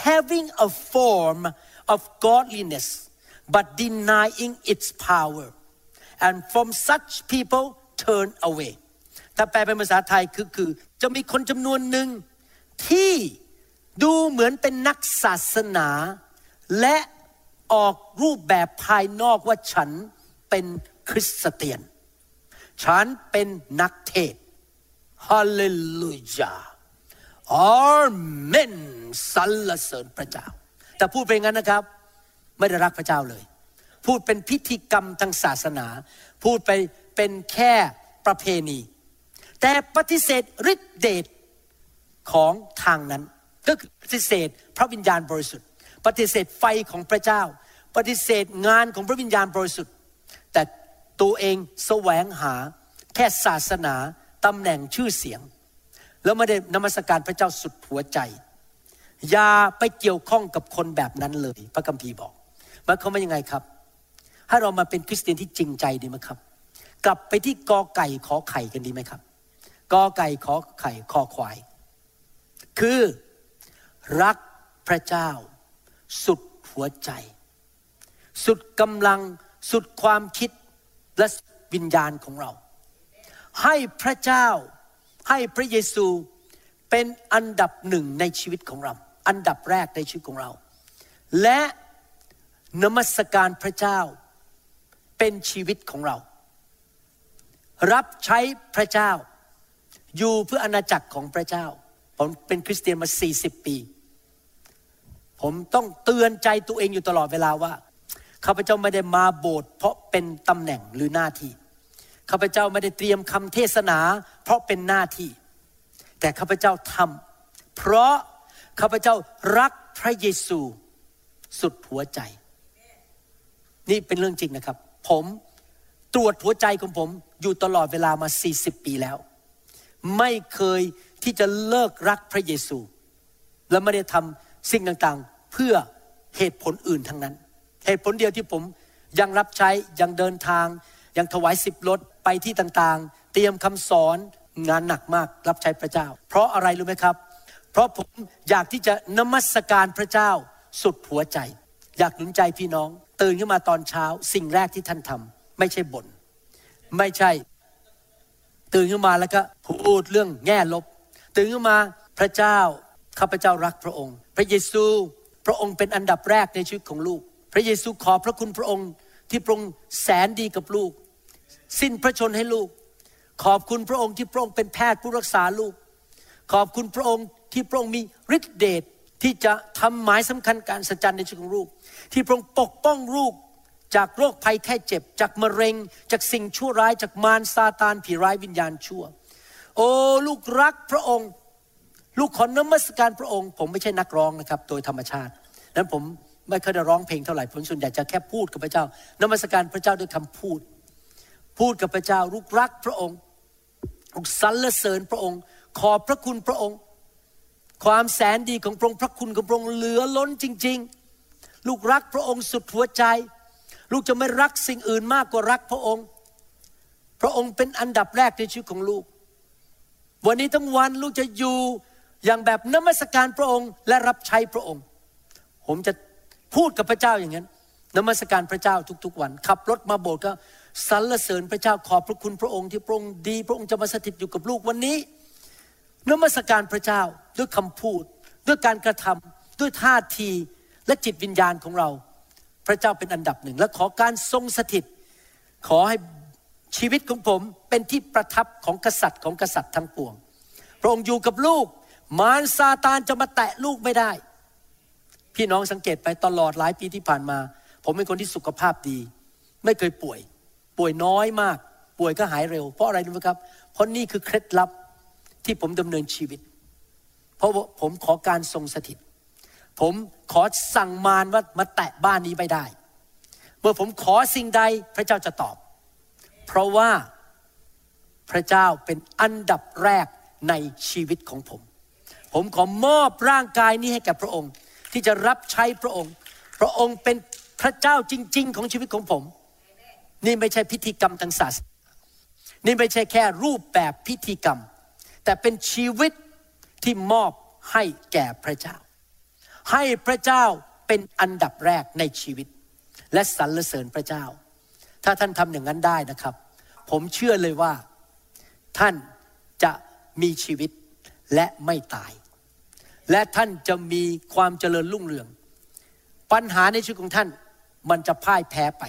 having a form of godliness but denying its power and from such people turn away ถ้าแปลเป็นภาษาไทยคือคือ จะมีคนจำนวนหนึ่งที่ดูเหมือนเป็นนักศาสนา และออกรูปแบบภายนอกว่าฉันเป็นคริสเตียน ฉันเป็นนักเทศ ฮาเลลูยาอาเมนสรรเสริญพระเจ้า แต่พูดเป็นงั้นนะครับ ไม่ได้รักพระเจ้าเลย พูดเป็นพิธีกรรมทางศาสนา พูดไปเป็นแค่ประเพณี แต่ปฏิเสธฤทธิเดชของทางนั้น ก็คือปฏิเสธพระวิญญาณบริสุทธิ์ ปฏิเสธไฟของพระเจ้า ปฏิเสธงานของพระวิญญาณบริสุทธิ์ แต่ตัวเองแสวงหาแค่ศาสนา ตำแหน่งชื่อเสียง แล้วไม่ได้นมัสการพระเจ้าสุดหัวใจ อย่าไปเกี่ยวข้องกับคนแบบนั้นเลย พระคัมภีร์บอกมายความว่ายังไงครับ ให้เรามาเป็นคริสเตียนที่จริงใจดีไหมครับ กลับไปที่กอไก่ขอไข่กันดีไหมครับกอไก่ขอไข่คอควาย คือรักพระเจ้า สุดหัวใจ สุดกำลังสุดความคิดและวิญญาณของเรา ให้พระเจ้าให้พระเยซูเป็นอันดับหนึ่งในชีวิตของเรา อันดับแรกในชีวิตของเรา และนมัสการพระเจ้าเป็นชีวิตของเรา รับใช้พระเจ้า อยู่เพื่ออาณาจักรของพระเจ้า ผมเป็นคริสเตียนมา 40 ปี ผมต้องเตือนใจตัวเองอยู่ตลอดเวลาว่าข้าพเจ้าไม่ได้มาโบสถ์เพราะเป็นตำแหน่งหรือหน้าที่ ข้าพเจ้าไม่ได้เตรียมคำเทศนา เพราะเป็นหน้าที่ แต่ข้าพเจ้าทำเพราะข้าพเจ้ารักพระเยซูสุดหัวใจ นี่เป็นเรื่องจริงนะครับ ผมตรวจหัวใจของผมอยู่ตลอดเวลามา 40 ปีแล้ว ไม่เคยที่จะเลิกรักพระเยซู และไม่ได้ทำสิ่งต่างๆ เพื่อเหตุผลอื่นทั้งนั้น เหตุผลเดียวที่ผมยังรับใช้ยังเดินทาง ยังถวายสิบรถ ไปที่ต่างๆ เตรียมคำสอนงานหนักมากรับใช้พระเจ้า เพราะอะไรรู้ไหมครับ เพราะผมอยากที่จะนมัสการพระเจ้าสุดหัวใจ อยากหนุนใจพี่น้อง ตื่นขึ้นมาตอนเช้า สิ่งแรกที่ท่านทำไม่ใช่บน่นไม่ใช่ ตื่นขึ้นมาแล้วก็พูดเรื่องแง่ลบ ตื่นขึ้นมาพระเจ้าข้าพเจ้ารักพระองค์ พระเยซูพระองค์เป็นอันดับแรกในชีวิตของลูก พระเยซูขอพระคุณพระองค์ที่พระองค์แสนดีกับลูก สิ้นพระชนให้ลูก ขอบคุณพระองค์ที่พระองค์เป็นแพทย์ผู้รักษาลูก ขอบคุณพระองค์ที่พระองค์มีฤทธิเดชที่จะทำหมายสำคัญการสัจจันในชีวิตของลูก ที่พระองค์ปกป้องลูกจากโรคภัยแค่เจ็บ จากมะเร็ง จากสิ่งชั่วร้ายจากมารซาตานผีร้ายวิญญาณชั่ว โอ้ลูกรักพระองค์ ลูกขอนมัสการพระองค์ ผมไม่ใช่นักร้องนะครับ โดยธรรมชาตินั้นผมไม่เคยได้ร้องเพลงเท่าไหร่ผมส่วนใหญ่จะแค่พูดกับพระเจ้านมัสการพระเจ้าด้วยคำพูด พูดกับพระเจ้าลูกรักพระองค์ลูกสรรเสริญพระองค์ ขอบพระคุณพระองค์ ความแสนดีของพระองค์พระคุณของพระองค์เหลือล้นจริง ๆ ลูกรักพระองค์สุดหัวใจ ลูกจะไม่รักสิ่งอื่นมากกว่ารักพระองค์ พระองค์เป็นอันดับแรกในชีวิตของลูก วันนี้ทั้งวันลูกจะอยู่อย่างแบบนมัสการพระองค์และรับใช้พระองค์ ผมจะพูดกับพระเจ้าอย่างนั้นนมัสการพระเจ้าทุกๆวัน ขับรถมาโบสถ์ก็ สรรเสริญพระเจ้าขอบพระคุณพระองค์ที่พระองค์ดี พระองค์จะมาสถิตอยู่กับลูกวันนี้นมัสการพระเจ้าด้วยคำพูด ด้วยการกระทำด้วยท่าทีและจิตวิญญาณของเรา พระเจ้าเป็นอันดับหนึ่ง และขอการทรงสถิต ขอให้ชีวิตของผมเป็นที่ประทับของกษัตริย์ของกษัตริย์ทั้งปวง พระองค์อยู่กับลูก มารซาตานจะมาแตะลูกไม่ได้ พี่น้องสังเกตไปตลอดหลายปีที่ผ่านมา ผมเป็นคนที่สุขภาพดี ไม่เคยป่วย ป่วยน้อยมาก ป่วยก็หายเร็ว เพราะอะไรรู้ไหมครับ เพราะนี่คือเคล็ดลับที่ผมดำเนินชีวิต เพราะผมขอการทรงสถิต ผมขอสั่งมารว่ามาแตะบ้านนี้ไม่ได้ เมื่อผมขอสิ่งใดพระเจ้าจะตอบ เพราะว่าพระเจ้าเป็นอันดับแรกในชีวิตของผม ผมขอมอบร่างกายนี้ให้แก่พระองค์ ที่จะรับใช้พระองค์ พระองค์เป็นพระเจ้าจริง ๆ ของชีวิตของผม นี่ไม่ใช่พิธีกรรมทางศาสนานี่ไม่ใช่แค่รูปแบบพิธีกรรม แต่เป็นชีวิตที่มอบให้แก่พระเจ้า ให้พระเจ้าเป็นอันดับแรกในชีวิต และสรรเสริญพระเจ้า ถ้าท่านทำอย่างนั้นได้นะครับ ผมเชื่อเลยว่าท่านจะมีชีวิตและไม่ตาย และท่านจะมีความเจริญรุ่งเรือง ปัญหาในชีวิตของท่านมันจะพ่ายแพ้ไป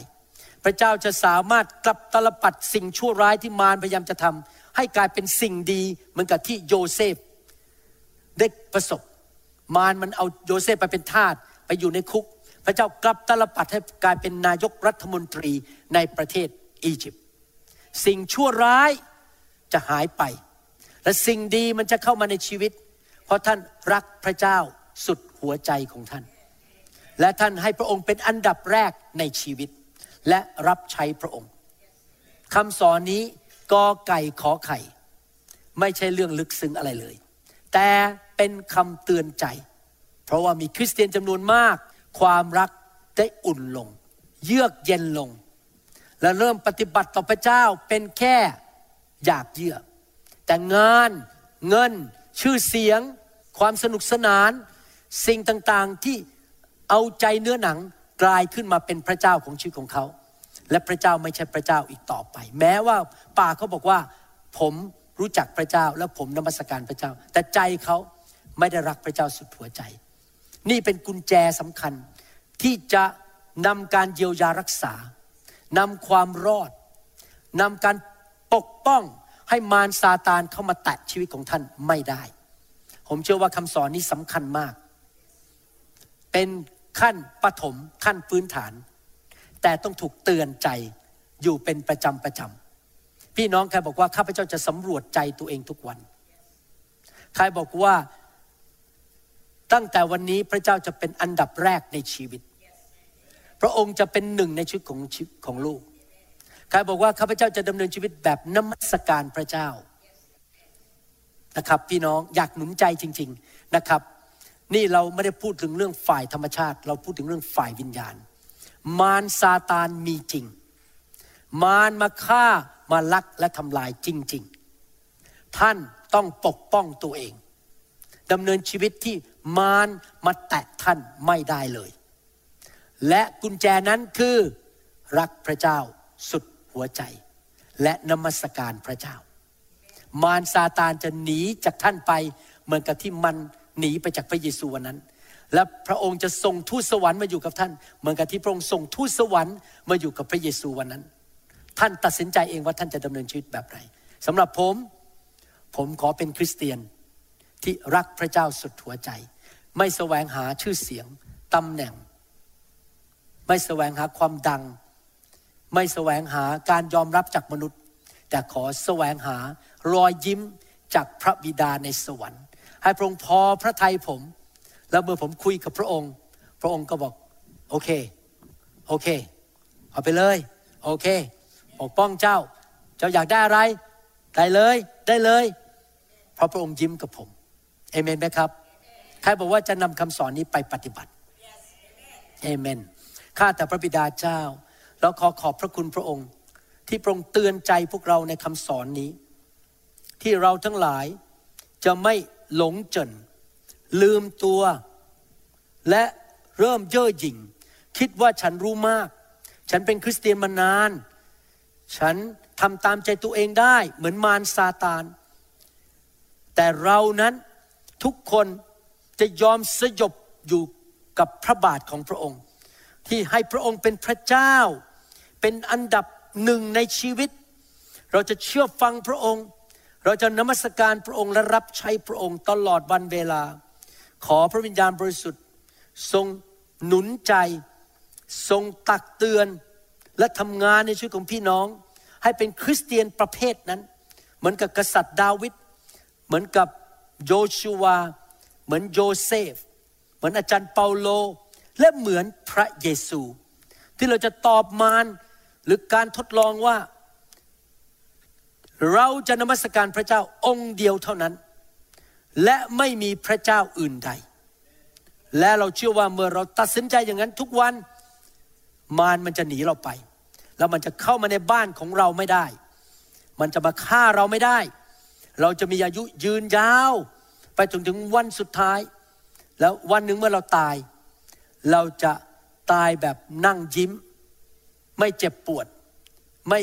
พระเจ้าจะสามารถกลับตลปัดสิ่งชั่วร้ายที่มารพยายามจะทำให้กลายเป็นสิ่งดีเหมือนกับที่โยเซฟได้ประสบ มารมันเอาโยเซฟไปเป็นทาสไปอยู่ในคุก พระเจ้ากลับตลปัดให้กลายเป็นนายกรัฐมนตรีในประเทศอียิปต์สิ่งชั่วร้ายจะหายไป และสิ่งดีมันจะเข้ามาในชีวิต เพราะท่านรักพระเจ้าสุดหัวใจของท่าน และท่านให้พระองค์เป็นอันดับแรกในชีวิต และรับใช้พระองค์คำสอนนี้กอไก่ขอไข่ ไม่ใช่เรื่องลึกซึ้งอะไรเลย แต่เป็นคำเตือนใจ เพราะว่ามีคริสเตียนจำนวนมาก ความรักได้อุ่นลง เยือกเย็นลง และเริ่มปฏิบัติต่อพระเจ้าเป็นแค่อยากเยือกแต่งานเงิน ชื่อเสียง ความสนุกสนาน สิ่งต่างๆที่เอาใจเนื้อหนัง กลายขึ้นมาเป็นพระเจ้าของชีวิตของเขา และพระเจ้าไม่ใช่พระเจ้าอีกต่อไป แม้ว่าป่ากเขาบอกว่าผมรู้จักพระเจ้าและผมนมัสการพระเจ้า แต่ใจเขาไม่ได้รักพระเจ้าสุดหัวใจ นี่เป็นกุญแจสำคัญที่จะนำการเยียวยารักษานำความรอดนำการปกป้องให้มารซาตานเข้ามาแตะชีวิตของท่านไม่ได้ ผมเชื่อว่าคำสอนนี้สำคัญมาก เป็น ขั้นปฐมขั้นพื้นฐาน แต่ต้องถูกเตือนใจอยู่เป็นประจำประจำพี่น้องใครบอกว่าข้าพเจ้าจะสำรวจใจตัวเองทุกวัน ใครบอกว่าตั้งแต่วันนี้พระเจ้าจะเป็นอันดับแรกในชีวิต พระองค์จะเป็นหนึ่งในชีวิตของชีวิตของลูกใครบอกว่าข้าพเจ้าจะดำเนินชีวิตแบบนมัสการพระเจ้านะครับพี่น้องอยากหนุนใจจริง ๆนะครับ นี่เราไม่ได้พูดถึงเรื่องฝ่ายธรรมชาติ เราพูดถึงเรื่องฝ่ายวิญญาณ มารซาตานมีจริง มารมาฆ่ามาลักและทำลายจริง ๆ ท่านต้องปกป้องตัวเองดำเนินชีวิตที่มารมาแตะท่านไม่ได้เลย และกุญแจนั้นคือรักพระเจ้าสุดหัวใจ และนมัสการพระเจ้า มารซาตานจะหนีจากท่านไปเหมือนกับที่มัน หนีไปจากพระเยซูวันนั้น และพระองค์จะส่งทูตสวรรค์มาอยู่กับท่าน เหมือนกับที่พระองค์ส่งทูตสวรรค์มาอยู่กับพระเยซูวันนั้น ท่านตัดสินใจเองว่าท่านจะดำเนินชีวิตแบบไหนสำหรับผม ผมขอเป็นคริสเตียนที่รักพระเจ้าสุดหัวใจ ไม่แสวงหาชื่อเสียงตำแหน่ง ไม่แสวงหาความดัง ไม่แสวงหาการยอมรับจากมนุษย์ แต่ขอแสวงหารอยยิ้มจากพระบิดาในสวรรค์ ให้พระองค์พอพระทัยผม แล้วเมื่อผมคุยกับพระองค์ พระองค์ก็บอกโอเคโอเค เอาไปเลยโอเคปกป้องเจ้า เจ้าอยากได้อะไร ได้เลยได้เลย เพราะพระองค์ยิ้มกับผมเอเมนไหมครับใครบอกว่าจะนำคำสอนนี้ไปปฏิบัติเอเมนข้าแต่พระบิดาเจ้าแล้วขอขอบพระคุณพระองค์ ที่พระองค์เตือนใจพวกเราในคำสอนนี้ ที่เราทั้งหลายจะไม่ หลงจนลืมตัว และเริ่มเย่อหยิ่ง คิดว่าฉันรู้มาก ฉันเป็นคริสเตียนมานาน ฉันทำตามใจตัวเองได้เหมือนมารซาตาน แต่เรานั้นทุกคนจะยอมสยบอยู่กับพระบาทของพระองค์ ที่ให้พระองค์เป็นพระเจ้า เป็นอันดับหนึ่งในชีวิต เราจะเชื่อฟังพระองค์ เราจะนมัสการพระองค์และรับใช้พระองค์ตลอดวันเวลา ขอพระวิญญาณบริสุทธิ์ ทรงหนุนใจ ทรงตักเตือน และทำงานในชีวิตของพี่น้อง ให้เป็นคริสเตียนประเภทนั้น เหมือนกับกษัตริย์ดาวิดเหมือนกับโยชูวา เหมือนโยเซฟ เหมือนอาจารย์เปาโล และเหมือนพระเยซู ที่เราจะตอบมารหรือการทดลองว่า เราจะนมัสการพระเจ้าองค์เดียวเท่านั้น และไม่มีพระเจ้าอื่นใด และเราเชื่อว่าเมื่อเราตัดสินใจอย่างนั้นทุกวันมารมันจะหนีเราไป แล้วมันจะเข้ามาในบ้านของเราไม่ได้ มันจะมาฆ่าเราไม่ได้ เราจะมีอายุยืนยาว ไปจนถึงวันสุดท้าย แล้ววันหนึ่งเมื่อเราตาย เราจะตายแบบนั่งยิ้ม ไม่เจ็บปวด ไม่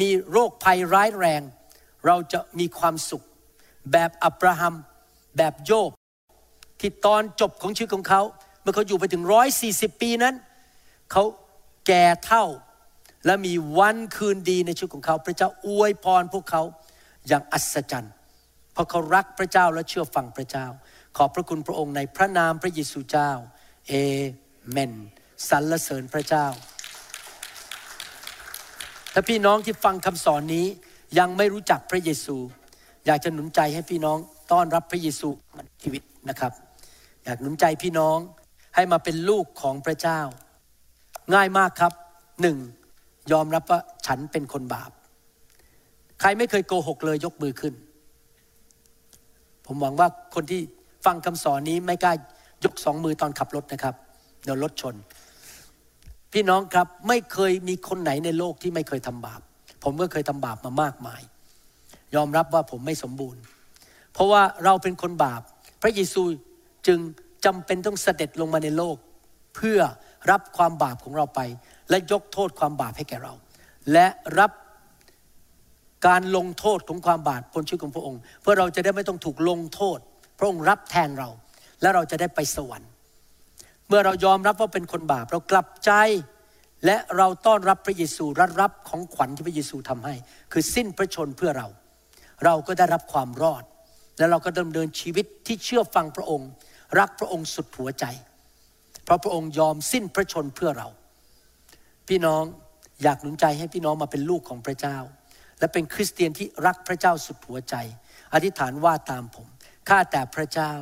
มีโรคภัยร้ายแรง เราจะมีความสุข แบบอับราฮัม แบบโยบ ที่ตอนจบของชีวิตของเขา เมื่อเขาอยู่ไปถึงร้อยสี่สิบปีนั้น เขาแก่เท่า และมีวันคืนดีในชีวิตของเขา พระเจ้าอวยพรพวกเขาอย่างอัศจรรย์เพราะเขารักพระเจ้าและเชื่อฟังพระเจ้า ขอบพระคุณพระองค์ในพระนามพระเยซูเจ้า เอเมนสรรเสริญพระเจ้า ถ้าพี่น้องที่ฟังคำสอนนี้ยังไม่รู้จักพระเยซู อยากจะหนุนใจให้พี่น้องต้อนรับพระเยซูมาชีวิตนะครับ อยากหนุนใจพี่น้องให้มาเป็นลูกของพระเจ้า ง่ายมากครับหนึ่งยอมรับว่าฉันเป็นคนบาป ใครไม่เคยโกหกเลยยกมือขึ้น ผมหวังว่าคนที่ฟังคำสอนนี้ไม่กล้ายกสองมือตอนขับรถนะครับเดี๋ยวรถชน พี่น้องครับไม่เคยมีคนไหนในโลกที่ไม่เคยทำบาป ผมก็เคยทำบาปมามากมาย ยอมรับว่าผมไม่สมบูรณ์ เพราะว่าเราเป็นคนบาป พระเยซูจึงจำเป็นต้องเสด็จลงมาในโลก เพื่อรับความบาปของเราไป และยกโทษความบาปให้แก่เรา และรับการลงโทษของความบาปบนชีวิตของพระองค์ เพื่อเราจะได้ไม่ต้องถูกลงโทษ พระองค์รับแทนเรา และเราจะได้ไปสวรรค์ มื่อเรายอมรับว่าเป็นคนบาป เรากลับใจ และเราต้อนรับพระเยซูรับรับของขวัญที่พระเยซูทำให้ คือสิ้นพระชนเพื่อเรา เราก็ได้รับความรอด และเราก็ดำเนินชีวิตที่เชื่อฟังพระองค์ รักพระองค์สุดหัวใจ เพราะพระองค์ยอมสิ้นพระชนเพื่อเรา พี่น้องอยากหนุนใจให้พี่น้องมาเป็นลูกของพระเจ้า และเป็นคริสเตียนที่รักพระเจ้าสุดหัวใจ อธิษฐานว่าตามผมข้าแต่พระเจ้า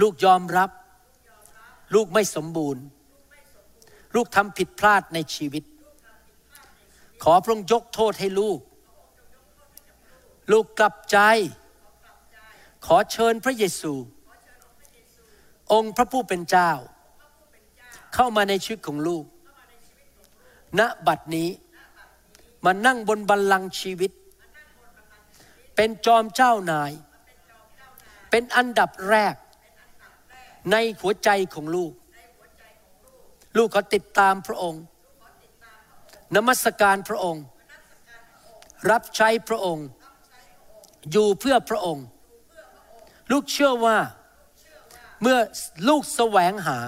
ลูกยอมรับ ลูกไม่สมบูรณ์ ลูกทำผิดพลาดในชีวิต ขอพระองค์ยกโทษให้ลูก ลูกกลับใจ ขอเชิญพระเยซู องค์พระผู้เป็นเจ้า เข้ามาในชีวิตของลูก ณบัดนี้มานั่งบนบัลลังก์ชีวิต เป็นจอมเจ้านาย เป็นอันดับแรก ในหัวใจของลูก ลูกขอติดตามพระองค์ นมัสการพระองค์ รับใช้พระองค์ อยู่เพื่อพระองค์ ลูกเชื่อว่าเมื่อลูกแสวงหา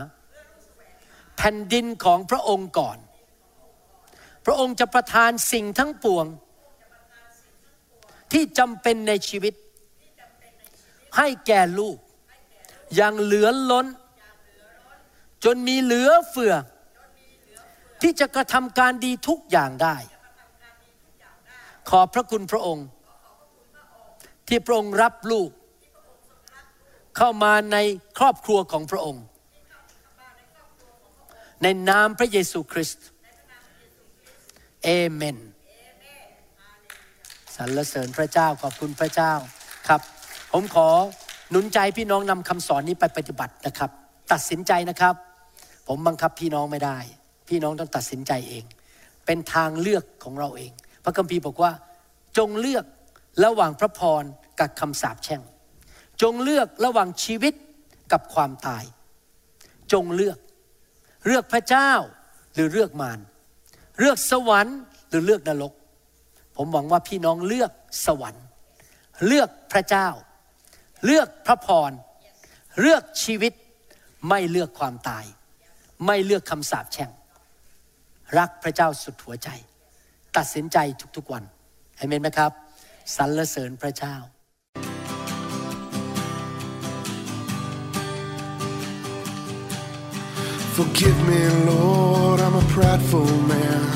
แผ่นดินของพระองค์ก่อน พระองค์จะประทานสิ่งทั้งปวง ที่จำเป็นในชีวิต ให้แก่ลูก อย่างเหลือล้น จนมีเหลือเฟือ ที่จะกระทำการดีทุกอย่างได้ ขอพระคุณพระองค์ ที่พระองค์รับลูก เข้ามาในครอบครัวของพระองค์ ในนามพระเยซูคริสต์เอเมนสรรเสริญพระเจ้าขอบคุณพระเจ้าครับ ผมขอ หนุนใจพี่น้องนำคำสอนนี้ไปปฏิบัตินะครับ ตัดสินใจนะครับ ผมบังคับพี่น้องไม่ได้ พี่น้องต้องตัดสินใจเอง เป็นทางเลือกของเราเอง พระคัมภีร์บอกว่า จงเลือกระหว่างพระพรกับคำสาปแช่ง จงเลือกระหว่างชีวิตกับความตาย จงเลือกเลือกพระเจ้าหรือเลือกมารเลือกสวรรค์หรือเลือกนรก ผมหวังว่าพี่น้องเลือกสวรรค์ เลือกพระเจ้า เลือกพระพร เลือกชีวิตไม่เลือกความตาย ไม่เลือกคำสาปแช่ง รักพระเจ้าสุดหัวใจ ตัดสินใจทุกๆวันเอเมนไหมครับสรรเสริญพระเจ้า Forgive me, Lord, I'm a prideful man.